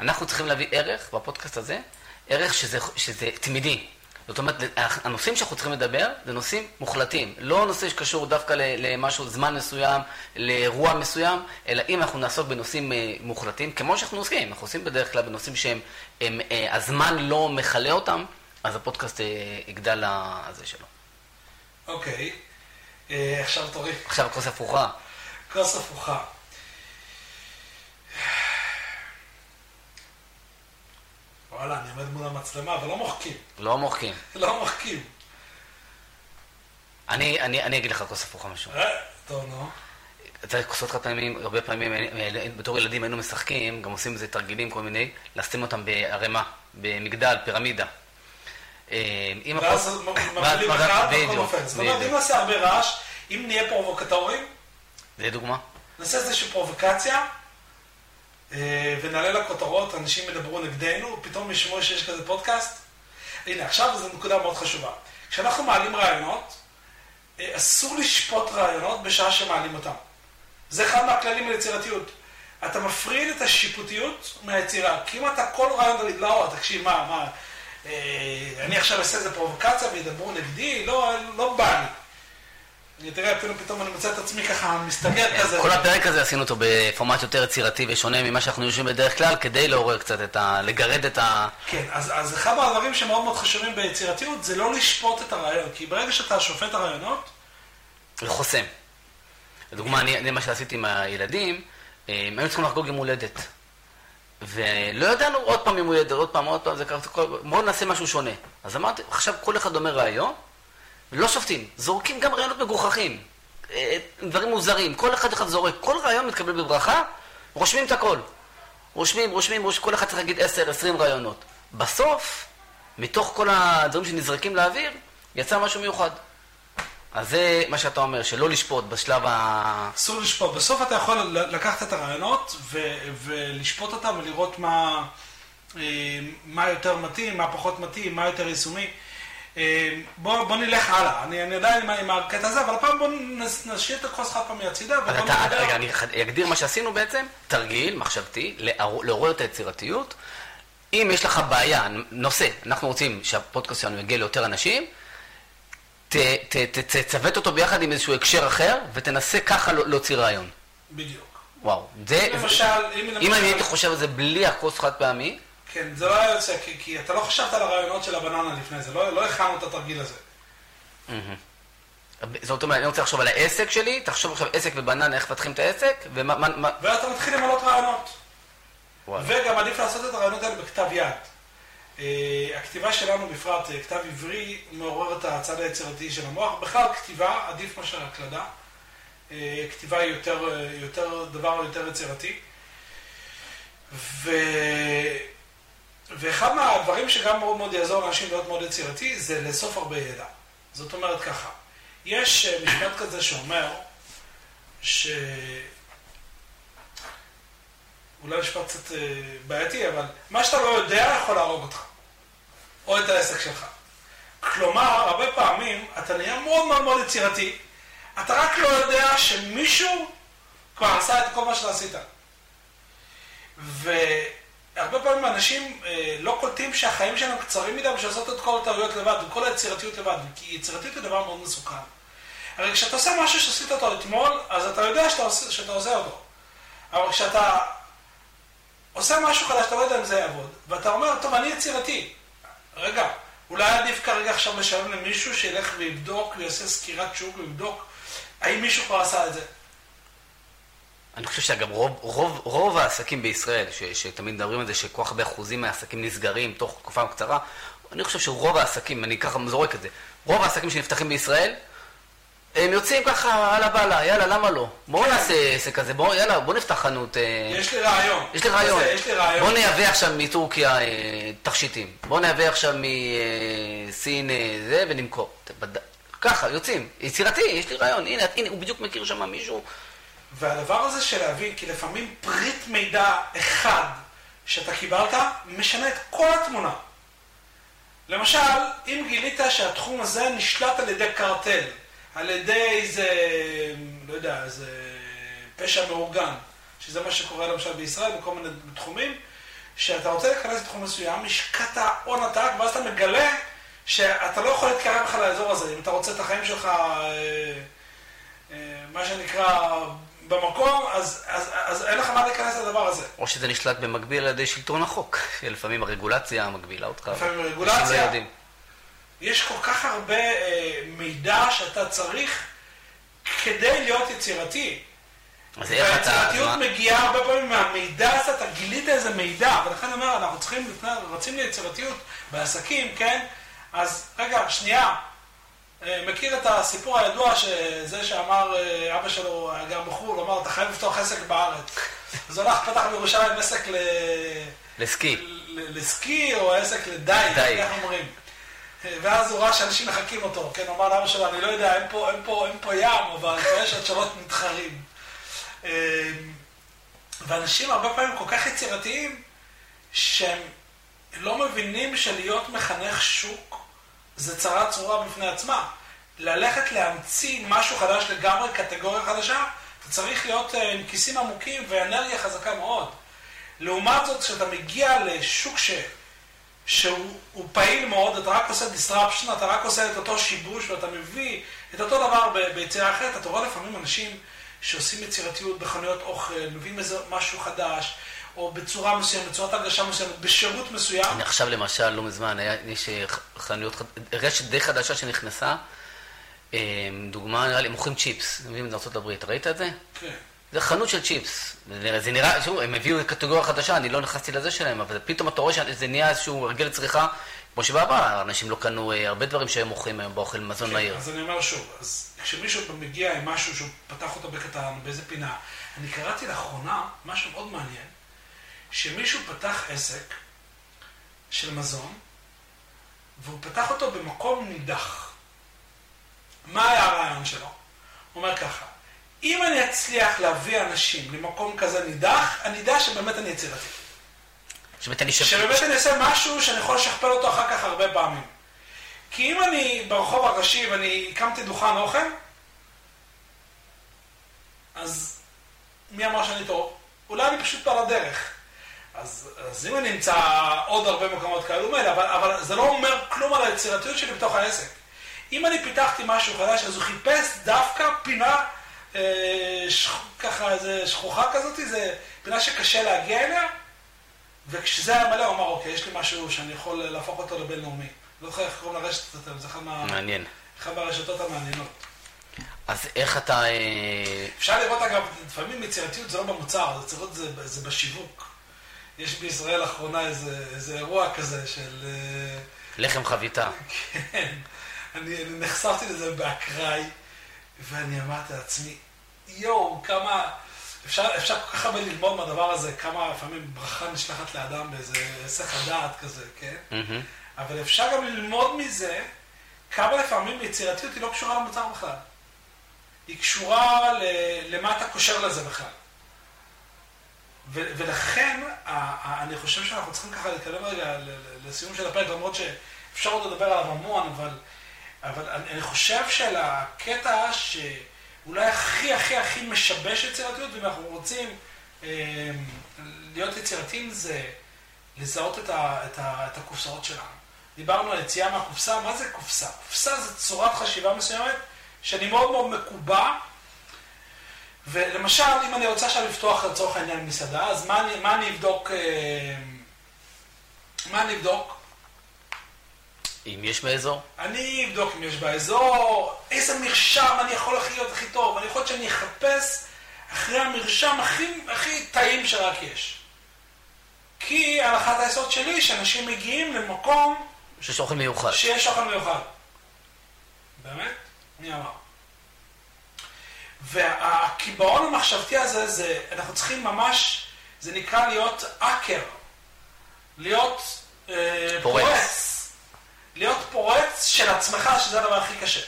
אנחנו צריכים להביא ערך בפודקאסט הזה, ערך שזה, שזה תמידי. זאת אומרת, הנושאים שאנחנו צריכים לדבר זה נושאים מוחלטים. לא נושא שקשור דווקא למשהו, זמן מסוים, לאירוע מסוים, אלא אם אנחנו נעסוק בנושאים אה, מוחלטים, כמו שאנחנו עוסקים, אנחנו עושים בדרך כלל בנושאים שהם, הם, אה, הזמן לא מכלה אותם, אז הפודקאסט אה, יגדל לזה שלו. אוקיי, עכשיו תורי. עכשיו כוס הפוכה. כוס הפוכה. וואלה, אני עומד מול המצלמה, אבל לא מוחקים. לא מוחקים. לא מוחקים. אני, אני, אני אגיד לך כוס הפוכה משהו. אה, טוב, נו. אתה כוסות לך פעמים, הרבה פעמים, בתור ילדים היינו משחקים, גם עושים איזה תרגילים כל מיני, לשים אותם בערימה, במגדל, פירמידה. ואז מבלים אחד, הכל נופל. זאת אומרת, אם נעשה הרבה רעש, אם נהיה פרובוקטורים, זה דוגמה. נעשה איזושהי פרובוקציה, אה, ונעלה לכותרות, אנשים ידברו נגדנו, פתאום ישמעו שיש כזה פודקאסט. הנה, עכשיו זו נקודה מאוד חשובה. כשאנחנו מעלים רעיונות, אה, אסור לשפוט רעיונות בשעה שמעלים אותם. זה אחד מהכללים ליצירתיות. אתה מפריד את השיפוטיות מהיצירה. כי אם אתה כל רעיון לא, תקשיב, מה, מה, אה, אני עכשיו אעשה איזה פרובוקציה וידברו נגדי, לא, לא בא לי. אני תראה, אפילו פתאום אני מוצא את עצמי ככה מסתגר כן, כזה. כל הפרק הזה עשינו אותו בפורמט יותר יצירתי ושונה ממה שאנחנו יושבים בדרך כלל, כדי לעורר קצת את ה... לגרד את ה... כן, אז, אז אחד מהדברים שמאוד מאוד חשובים ביצירתיות זה לא לשפוט את הרעיון, כי ברגע שאתה שופט הרעיונות... זה חוסם. לדוגמה, אני, אני מה שעשיתי עם הילדים, הם היו צריכים לחגוג יום הולדת. ולא ידענו עוד פעם יום הולדת, עוד פעם, עוד פעם, זה קרה, בואו נעשה משהו שונה. אז אמרתי, עכשיו כל אחד אומר רעיון, לא שופטים, זורקים גם רעיונות מגוחכים, אה, דברים מוזרים, כל אחד אחד זורק, כל רעיון מתקבל בברכה, רושמים את הכל. רושמים, רושמים, רושמים, כל אחד צריך להגיד 10-20 רעיונות. בסוף, מתוך כל הדברים שנזרקים לאוויר, יצא משהו מיוחד. אז זה מה שאתה אומר, שלא לשפוט בשלב ה... אסור לשפוט. בסוף אתה יכול לקחת את הרעיונות ו- ולשפוט אותם ולראות מה, אה, מה יותר מתאים, מה פחות מתאים, מה יותר יישומי. אה, בוא, בוא נלך הלאה, אני, אני עדיין עם הקטע הזה, אבל הפעם בוא נשאיר את הכוס חד פעמי הצידה ובוא נדבר. רגע, אני אגדיר מה שעשינו בעצם, תרגיל מחשבתי, לעורר את היצירתיות. אם יש לך בעיה, נושא, אנחנו רוצים שהפודקאסט שלנו יגיע ליותר אנשים, תצוות אותו ביחד עם איזשהו הקשר אחר, ותנסה ככה לא- להוציא רעיון. בדיוק. וואו, זה... למשל, אם למשל... אם אני הייתי חושב על זה בלי הכוס חד פעמי, כן, זה לא היה יוצא, כי, כי אתה לא חשבת על הרעיונות של הבננה לפני זה, לא, לא הכנו את התרגיל הזה. זאת אומרת, אני רוצה לחשוב על העסק שלי, תחשוב עכשיו עסק ובננה, איך מפתחים את העסק, ומה... מה... ואתה מתחיל למלות רעיונות. וגם עדיף לעשות את הרעיונות האלה בכתב יד. Uh, הכתיבה שלנו בפרט, uh, כתב עברי, מעורר את הצד היצירתי של המוח. בכלל, כתיבה עדיף מאשר הקלדה. Uh, כתיבה היא יותר, יותר, דבר יותר יצירתי. ו... ואחד מהדברים שגם מאוד מאוד יעזור לאנשים להיות מאוד יצירתי, זה לאסוף הרבה ידע. זאת אומרת ככה, יש אה, משפט כזה שאומר, ש... אולי משפט קצת אה, בעייתי, אבל מה שאתה לא יודע יכול להרוג אותך, או את העסק שלך. כלומר, הרבה פעמים אתה נהיה מאוד מאוד מאוד יצירתי, אתה רק לא יודע שמישהו כבר עשה את כל מה שעשית. והרבה פעמים אנשים אה, לא קולטים שהחיים שלהם קצרים מדי בשביל לעשות את כל הטעויות לבד, וכל היצירתיות לבד, כי יצירתיות היא דבר מאוד מסוכן. הרי כשאתה עושה משהו שעשית אותו אתמול, אז אתה יודע שאתה עושה, שאתה עושה אותו. אבל כשאתה עושה משהו חדש, אתה לא יודע אם זה יעבוד, ואתה אומר, טוב, אני יצירתי. רגע, אולי עדיף כרגע עכשיו לשלם למישהו שילך ויבדוק ויעשה סקירת שוק ויבדוק האם מישהו כבר עשה את זה. אני חושב שגם רוב, רוב, רוב העסקים בישראל, ש, שתמיד מדברים על זה שכל כך הרבה אחוזים מהעסקים נסגרים תוך תקופה קצרה, אני חושב שרוב העסקים, אני ככה זורק את זה, רוב העסקים שנפתחים בישראל, הם יוצאים ככה, אללה באללה, יאללה, למה לא? בואו כן. נעשה עסק כזה, בואו, יאללה, בואו נפתח חנות. אה, יש לי רעיון. יש לי רעיון. יש לי רעיון. בואו נייבא עכשיו מטורקיה אה, תכשיטים. בואו נייבא עכשיו מסין אה, זה ונמכור. ככה, יוצאים. יצירתי, יש לי רעיון. הנה, הנה, הוא בדיוק מכיר שם מישהו. והדבר הזה של להבין, כי לפעמים פריט מידע אחד שאתה קיבלת, משנה את כל התמונה. למשל, אם גילית שהתחום הזה נשלט על ידי קרטל, על ידי איזה, לא יודע, איזה פשע מאורגן, שזה מה שקורה למשל בישראל בכל מיני תחומים, שאתה רוצה להיכנס לתחום מסוים, השקעת הון עתק, ואז אתה מגלה שאתה לא יכול להתקרב בכלל לאזור הזה. אם אתה רוצה את החיים שלך, אה, אה, מה שנקרא, במקום, אז, אז, אז אין לך מה להיכנס לדבר הזה. או שזה נשלט במקביל על ידי שלטון החוק. שלפעמים הרגולציה מגבילה אותך. לפעמים אנשים רגולציה. לא. יש כל כך הרבה אה, מידע שאתה צריך כדי להיות יצירתי. אז איך אתה... אז והיצירתיות מגיעה הרבה פעמים מהמידע הזה, אתה גילית איזה מידע, ולכן אני אומר, אנחנו צריכים, רצים ליצירתיות בעסקים, כן? אז רגע, שנייה. אה, מכיר את הסיפור הידוע שזה שאמר, אה, אבא שלו היה גר בחו"ל, אמר, אתה חייב לפתוח עסק בארץ. אז הלך, פתח בירושלים עסק ל... לסקי. לסקי או עסק לדייג, דייג. איך אומרים. ואז הוא ראה שאנשים מחקים אותו, כן, אמר לאבא שלו, אני לא יודע, אין פה, אין פה, אין פה ים, אבל יש עוד שלוש מתחרים. אה, ואנשים הרבה פעמים כל כך יצירתיים, שהם לא מבינים שלהיות מחנך שוק זה צרה צרורה בפני עצמה. ללכת להמציא משהו חדש לגמרי, קטגוריה חדשה, אתה צריך להיות אה, עם כיסים עמוקים ואנרגיה חזקה מאוד. לעומת זאת, כשאתה מגיע לשוק ש... שהוא הוא פעיל מאוד, אתה רק עושה disruption, אתה רק עושה את אותו שיבוש ואתה מביא את אותו דבר ביצירה אחרת, אתה רואה לפעמים אנשים שעושים יצירתיות בחנויות אוכל, מביאים איזה משהו חדש, או בצורה מסוימת, בצורת הרגשה מסוימת, בשירות מסוים. אני עכשיו למשל, לא מזמן, היה, יש חנויות, רשת די חדשה שנכנסה, אה, דוגמה, נראה לי, מוכרים צ'יפס, הם מביאים מארצות הברית, ראית את זה? כן. זה חנות של צ'יפס. זה זה נראה, שוב, הם הביאו קטגוריה חדשה, אני לא נכנסתי לזה שלהם, אבל פתאום אתה רואה שזה נהיה איזשהו הרגל צריכה, כמו שבעבר, אנשים לא קנו אה, הרבה דברים שהם מוכרים היום באוכל מזון כן, מהיר. אז אני אומר שוב, אז כשמישהו מגיע עם משהו שהוא פתח אותו בקטן, באיזה פינה, אני קראתי לאחרונה משהו מאוד מעניין, שמישהו פתח עסק של מזון, והוא פתח אותו במקום נידח. מה היה הרעיון שלו? הוא אומר ככה, אם אני אצליח להביא אנשים למקום כזה נידח, אני יודע שבאמת אני יצירתי. שבאמת אני שווה... שבאמת אני אעשה משהו שאני יכול לשכפל אותו אחר כך הרבה פעמים. כי אם אני ברחוב הראשי ואני הקמתי דוכן אוכל, אז מי אמר שאני טוב? אולי אני פשוט על הדרך. אז, אז אם אני אמצא עוד הרבה מקומות כאלו, מילא, אבל, אבל זה לא אומר כלום על היצירתיות שלי בתוך העסק. אם אני פיתחתי משהו חדש, אז הוא חיפש דווקא פינה, אה, שח, ככה איזה שכוחה כזאת, זה פינה שקשה להגיע אליה, וכשזה היה מלא, הוא אמר, אוקיי, יש לי משהו שאני יכול להפוך אותו לבינלאומי. לא זוכר איך קוראים לרשת הזאת, זה אחד, מה, מעניין. אחד מהרשתות המעניינות. אז איך אתה... אה, אפשר לראות, אגב, לפעמים יצירתיות זה לא במוצר, להיות זה, זה בשיווק. יש בישראל לאחרונה איזה, איזה אירוע כזה של... אה, לחם חביתה. כן, אני, אני נחשפתי לזה באקראי, ואני אמרתי לעצמי, יואו, כמה... אפשר, אפשר כל כך הרבה ללמוד מהדבר הזה, כמה לפעמים ברכה נשלחת לאדם באיזה היסח הדעת כזה, כן? מהמם. אבל אפשר גם ללמוד מזה כמה לפעמים יצירתיות היא לא קשורה למוצר בכלל. היא קשורה ל- למה אתה קושר לזה בכלל. ולכן, אני חושב שאנחנו צריכים ככה להתקדם רגע לסיום של הפרק, למרות שאפשר עוד לדבר עליו המון, אבל, אבל אני, חושב שלקטע אולי הכי הכי הכי משבש יצירתיות, ואם אנחנו רוצים אה, להיות יצירתיים זה לזהות את, ה, את, ה, את הקופסאות שלנו. דיברנו על יציאה מהקופסה, מה זה קופסה? קופסה זה צורת חשיבה מסוימת שאני מאוד מאוד מקובע, ולמשל, אם אני רוצה עכשיו לפתוח לצורך העניין מסעדה, אז מה אני, מה אני אבדוק, אה, מה אני אבדוק? אם יש באזור? אני אבדוק אם יש באזור, איזה מרשם אני יכול להיות הכי טוב, אני יכול להיות שאני אחפש אחרי המרשם הכי, הכי טעים שרק יש. כי הנחת היסוד שלי, שאנשים מגיעים למקום... שיש אוכל מיוחד. שיש אוכל מיוחד. באמת? מי אמר? והקיבעון המחשבתי הזה, זה, אנחנו צריכים ממש, זה נקרא להיות אקר. להיות אה, פורץ. פורץ. להיות פורץ של עצמך, שזה הדבר הכי קשה.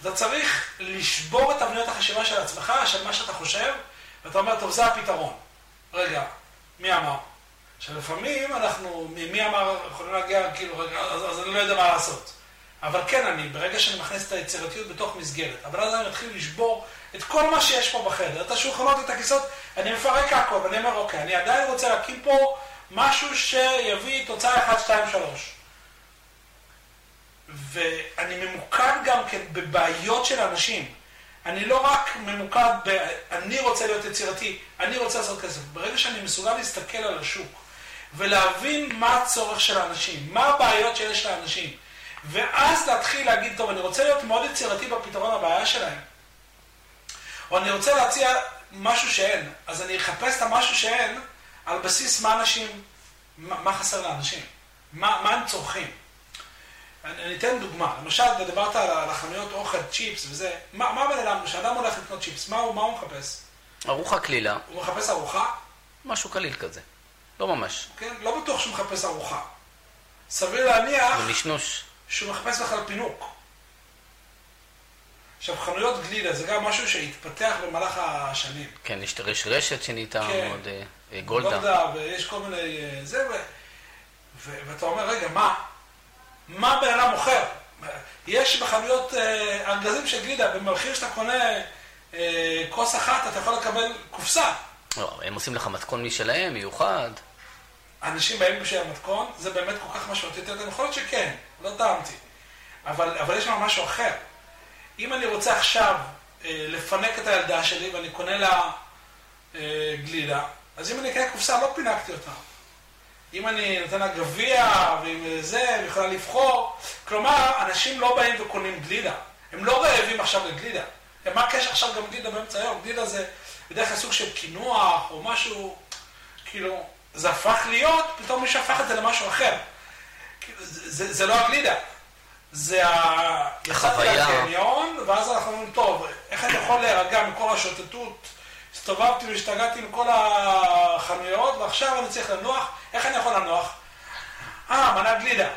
אתה צריך לשבור את אבניות החשיבה של עצמך, של מה שאתה חושב, ואתה אומר, טוב, זה הפתרון. רגע, מי אמר? עכשיו, לפעמים אנחנו, מי אמר, יכולים להגיע, כאילו, רגע, אז, אז אני לא יודע מה לעשות. אבל כן, אני, ברגע שאני מכניס את היצירתיות בתוך מסגרת, אבל אז אני מתחיל לשבור את כל מה שיש פה בחדר, את השולחנות, את הכיסאות, אני מפרק הכל, ואני אומר, אוקיי, אני עדיין רוצה להקים פה משהו שיביא תוצאה 1, 2, 3. ואני ממוקד גם כן בבעיות של אנשים. אני לא רק ממוקד ב... אני רוצה להיות יצירתי, אני רוצה לעשות כסף. ברגע שאני מסוגל להסתכל על השוק ולהבין מה הצורך של האנשים, מה הבעיות שיש לאנשים, ואז להתחיל להגיד, טוב, אני רוצה להיות מאוד יצירתי בפתרון הבעיה שלהם, או אני רוצה להציע משהו שאין, אז אני אחפש את המשהו שאין על בסיס מה אנשים, מה, מה חסר לאנשים, מה, מה הם צורכים. אני, אני אתן דוגמה, למשל, דיברת על החנויות אוכל, צ'יפס וזה, מה, מה בן אדם, כשאדם הולך לקנות צ'יפס, מה הוא, מה הוא מחפש? ארוחה קלילה. הוא מחפש ארוחה? משהו קליל כזה. לא ממש. כן, לא בטוח שהוא מחפש ארוחה. סביר להניח... זה נשנוש. שהוא מחפש בכלל פינוק. עכשיו, חנויות גלידה זה גם משהו שהתפתח במהלך השנים. כן, יש רשת שנהייתה כן. מאוד אה, גולדה. גולדה, ויש כל מיני... אה, זה, ו... ו... ואתה אומר, רגע, מה? מה בן אדם מוכר? יש בחנויות אה, ארגזים של גלידה, במחיר שאתה קונה אה, כוס אחת, אתה יכול לקבל קופסה. לא, הם עושים לך מתכון משלהם, מיוחד. אנשים באים בשביל המתכון, זה באמת כל כך משמעותי יותר, יכול להיות שכן, לא טעמתי. אבל, אבל יש לנו משהו אחר. אם אני רוצה עכשיו אה, לפנק את הילדה שלי ואני קונה לה אה, גלידה, אז אם אני אקנה קופסה, לא פינקתי אותה. אם אני נותן לה גביע ועם זה, היא יכולה לבחור. כלומר, אנשים לא באים וקונים גלידה. הם לא רעבים עכשיו לגלידה. מה הקשר עכשיו גם גלידה באמצע היום? גלידה זה בדרך כלל סוג של קינוח או משהו, כאילו, זה הפך להיות, פתאום מישהו הפך את זה למשהו אחר. זה, זה, זה לא הגלידה. זה ה... החוויה. לקניון, ואז אנחנו אומרים, טוב, איך אני יכול להירגע מכל השוטטות? הסתובבתי והשתגעתי עם כל החנויות, ועכשיו אני צריך לנוח. איך אני יכול לנוח? אה, מנה גלידה.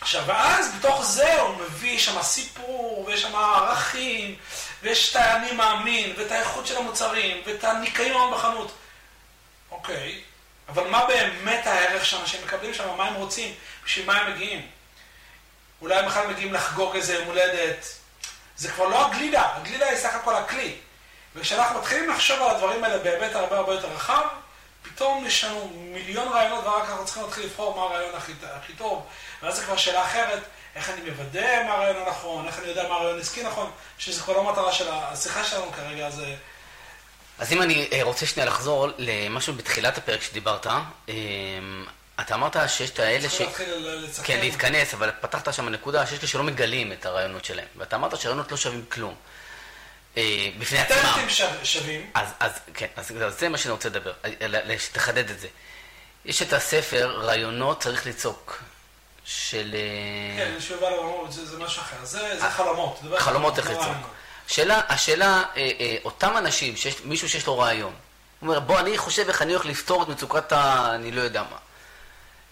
עכשיו, ואז בתוך זה הוא מביא שם סיפור, ויש שם ערכים, ויש את האני מאמין, ואת האיכות של המוצרים, ואת הניקיון בחנות. אוקיי, אבל מה באמת הערך שאנשים מקבלים שם? מה הם רוצים? בשביל מה הם מגיעים? אולי הם בכלל מגיעים לחגוג איזה יום הולדת. זה כבר לא הגלידה, הגלידה היא סך הכל הכלי. וכשאנחנו מתחילים לחשוב על הדברים האלה בהיבט הרבה הרבה יותר רחב, פתאום יש לנו מיליון רעיונות ורק אנחנו צריכים להתחיל לבחור מה הרעיון הכי, הכי טוב. ואז זו כבר שאלה אחרת, איך אני מוודא מה הרעיון הנכון, איך אני יודע מה הרעיון עסקי נכון, שזה כבר לא מטרה של השיחה שלנו כרגע, אז... אז אם אני אה, רוצה שנייה לחזור למשהו בתחילת הפרק שדיברת, אה, אתה אמרת שיש את האלה ש... כן, להתכנס, אבל פתחת שם נקודה שיש לי שלא מגלים את הרעיונות שלהם. ואתה אמרת שהרעיונות לא שווים כלום. אה, בפני עצמם. אתם שווים. אז, אז, כן, אז זה מה שאני רוצה לדבר, תחדד את זה. יש את הספר, רעיונות צריך לצעוק, של... כן, יש יובל הרמות, זה, זה משהו אחר. זה, זה חלומות. חלומות איך לצעוק. השאלה, השאלה, אותם אנשים, שיש, מישהו שיש לו רעיון, הוא אומר, בוא, אני חושב איך אני הולך לפתור את מצוקת ה... אני לא יודע מה.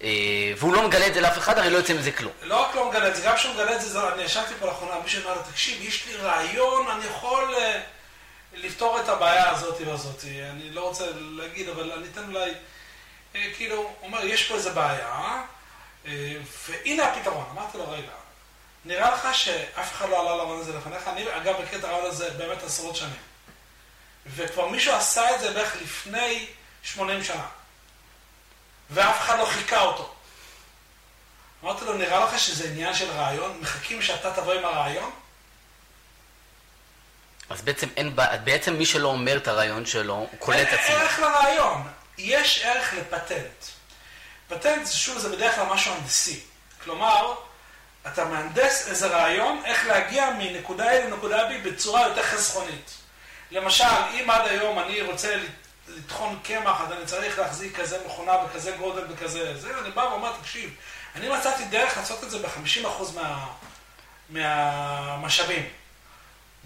אה, והוא לא מגלה את זה לאף אחד, הרי לא יוצא מזה כלום. לא רק לא מגלה את זה, גם כשהוא מגלה את זה, אני ישבתי פה לאחרונה, מישהו אמר תקשיב, יש לי רעיון, אני יכול אה, לפתור את הבעיה הזאת והזאת. אני לא רוצה להגיד, אבל אני אתן אולי, אה, כאילו, הוא אומר, יש פה איזה בעיה, והנה הפתרון. אמרתי לו, רגע, נראה לך שאף אחד לא עלה לרעיון הזה לפניך? אני אגב מכיר את הרעיון הזה באמת עשרות שנים. וכבר מישהו עשה את זה בערך לפני 80 שנה. ואף אחד לא חיכה אותו. אמרתי לו, נראה לך שזה עניין של רעיון? מחכים שאתה תבוא עם הרעיון? אז בעצם אין, בעצם מי שלא אומר את הרעיון שלו, הוא קולט עצמו. אין ערך לרעיון. יש ערך לפטנט. פטנט, שוב, זה בדרך כלל משהו הנדסי. כלומר, אתה מהנדס איזה רעיון, איך להגיע מנקודה A לנקודה B בצורה יותר חסכונית. למשל, אם עד היום אני רוצה לטחון קמח, אז אני צריך להחזיק כזה מכונה בכזה גודל וכזה, זה, אני בא ואומר, תקשיב, אני מצאתי דרך לעשות את זה ב-50% מה, מהמשאבים.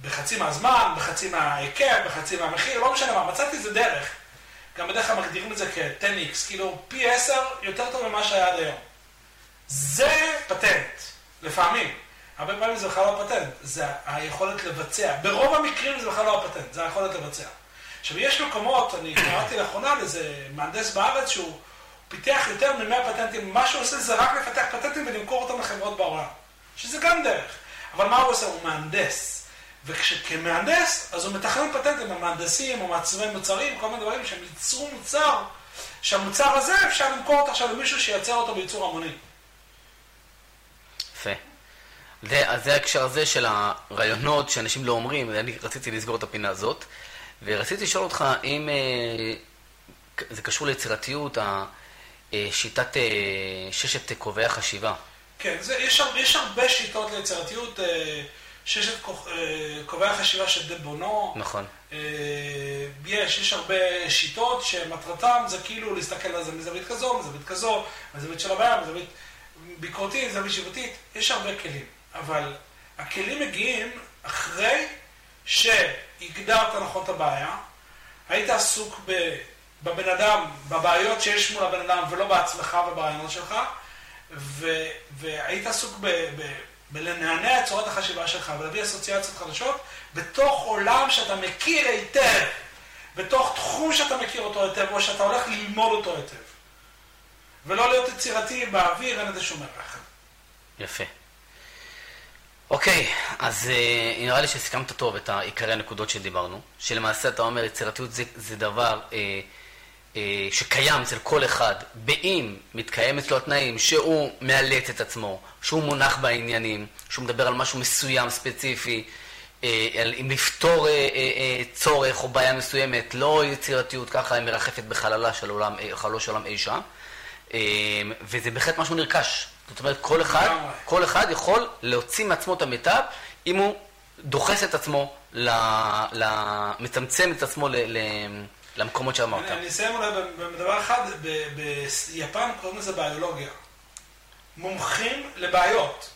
בחצי מהזמן, בחצי מההיקף, בחצי מהמחיר, לא משנה מה, מצאתי איזה דרך. גם בדרך כלל מגדירים את זה כ-10x, כאילו פי 10 יותר טוב ממה שהיה עד היום. זה פטנט, לפעמים. הרבה פעמים זה בכלל לא פטנט, זה היכולת לבצע. ברוב המקרים זה בכלל לא הפטנט, זה היכולת לבצע. עכשיו, יש מקומות, אני קראתי לאחרונה על איזה מהנדס בארץ שהוא פיתח יותר מ-100 פטנטים, מה שהוא עושה זה רק לפתח פטנטים ולמכור אותם לחברות בעולם. שזה גם דרך. אבל מה הוא עושה? הוא מהנדס. וכמהנדס, אז הוא מתכנן פטנטים, המהנדסים, או מעצבי מוצרים, כל מיני דברים שהם ייצרו מוצר, שהמוצר הזה אפשר למכור אותו עכשיו למישהו שייצר אותו בייצור המוני. יפה. זה, אז זה ההקשר הזה של הרעיונות שאנשים לא אומרים, ואני רציתי לסגור את הפינה הזאת, ורציתי לשאול אותך אם אה, זה קשור ליצירתיות, אה, שיטת אה, ששת כובעי החשיבה. כן, זה, יש, יש הרבה שיטות ליצירתיות. ששת כובעי החשיבה של דה בונו. נכון. יש, יש הרבה שיטות שמטרתם זה כאילו להסתכל על זה מזווית כזו, מזווית כזו, מזווית של הבעיה, מזווית ביקורתית, מזווית שיוותית, יש הרבה כלים. אבל הכלים מגיעים אחרי שהגדרת נכון את הבעיה, היית עסוק בבן אדם, בבעיות שיש מול הבן אדם ולא בעצמך וברעיונות שלך, ו, והיית עסוק ב, ב, בלנענע את צורת החשיבה שלך ולהביא אסוציאציות חדשות בתוך עולם שאתה מכיר היטב, בתוך תחום שאתה מכיר אותו היטב, או שאתה הולך ללמוד אותו היטב. ולא להיות יצירתי באוויר, אין לזה שום ערך. יפה. אוקיי, אז אה, נראה לי שסיכמת טוב את עיקרי הנקודות שדיברנו, שלמעשה אתה אומר יצירתיות זה, זה דבר אה, אה, שקיים אצל כל אחד, באם מתקיים אצלו התנאים שהוא מאלץ את עצמו, שהוא מונח בעניינים, שהוא מדבר על משהו מסוים ספציפי, אה, אם לפתור אה, צורך או בעיה מסוימת, לא יצירתיות ככה מרחפת בחללה של עולם, חללו של עולם אי שם, וזה בהחלט משהו נרכש. זאת אומרת, כל אחד, כל אחד יכול להוציא מעצמו את המיטב אם הוא דוחס את עצמו, מצמצם את עצמו ל... למקומות שאמרת. אני אסיים אולי בדבר אחד, ביפן קוראים לזה ביולוגיה. מומחים לבעיות.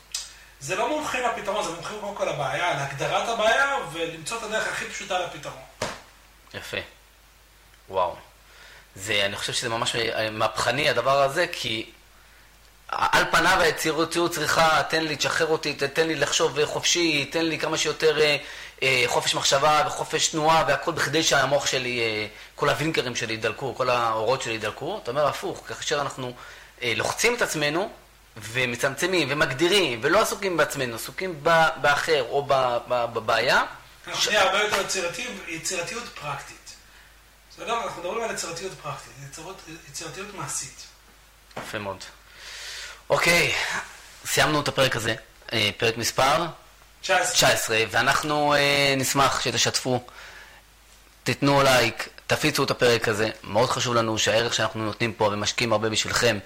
זה לא מומחים לפתרון, זה מומחים קודם כל לבעיה, להגדרת הבעיה ולמצוא את הדרך הכי פשוטה לפתרון. יפה. וואו. זה, אני חושב שזה ממש מהפכני הדבר הזה, כי על פניו היצירותיות צריכה, תן לי, תשחרר אותי, תן לי לחשוב חופשי, תן לי כמה שיותר אה, אה, חופש מחשבה וחופש תנועה והכל בכדי שהמוח שלי, אה, כל הווינקרים שלי ידלקו, כל האורות שלי ידלקו. אתה אומר הפוך, כאשר אנחנו אה, לוחצים את עצמנו ומצמצמים ומגדירים ולא עסוקים בעצמנו, עסוקים באחר או בבעיה. אנחנו נהיה הרבה יותר יצירתיות פרקטית. בסדר? אנחנו מדברים על יצירתיות פרקטית, יצירתיות מעשית. יפה מאוד. אוקיי, סיימנו את הפרק הזה, פרק מספר 19, ואנחנו אה, נשמח שתשתפו, תיתנו לייק, תפיצו את הפרק הזה. מאוד חשוב לנו שהערך שאנחנו נותנים פה ומשקיעים הרבה בשבילכם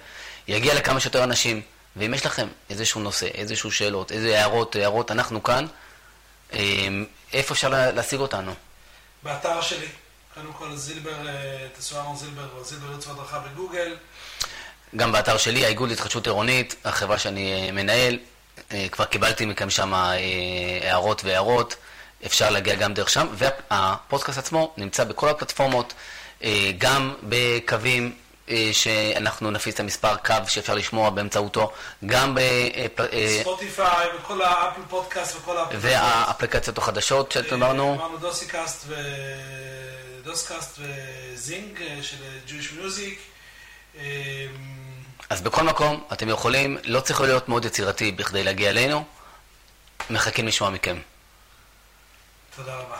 יגיע לכמה שיותר אנשים. ואם יש לכם איזשהו נושא, איזשהו שאלות, איזה הערות, הערות, אנחנו כאן, אה, איפה אפשר להשיג אותנו? באתר שלי, קודם כל זילבר, אה, אהרון זילבר או זילבר ייעוץ והדרכה בגוגל. גם באתר שלי, האיגוד להתחדשות עירונית, החברה שאני אה, מנהל, אה, כבר קיבלתי מכם שם אה, הערות והערות, אפשר להגיע גם דרך שם, והפודקאסט עצמו נמצא בכל הפלטפורמות, גם בקווים שאנחנו נפיץ את המספר קו שאפשר לשמוע באמצעותו, גם בספוטיפיי, בכל ה Apple Podcast וכל האפליקציות. והאפליקציות החדשות שדיברנו. אמרנו דוסיקאסט ודוסקאסט ו Zing של Jewish Music. אז בכל מקום, אתם יכולים, לא צריך להיות מאוד יצירתי בכדי להגיע אלינו. מחכים לשמוע מכם. תודה רבה.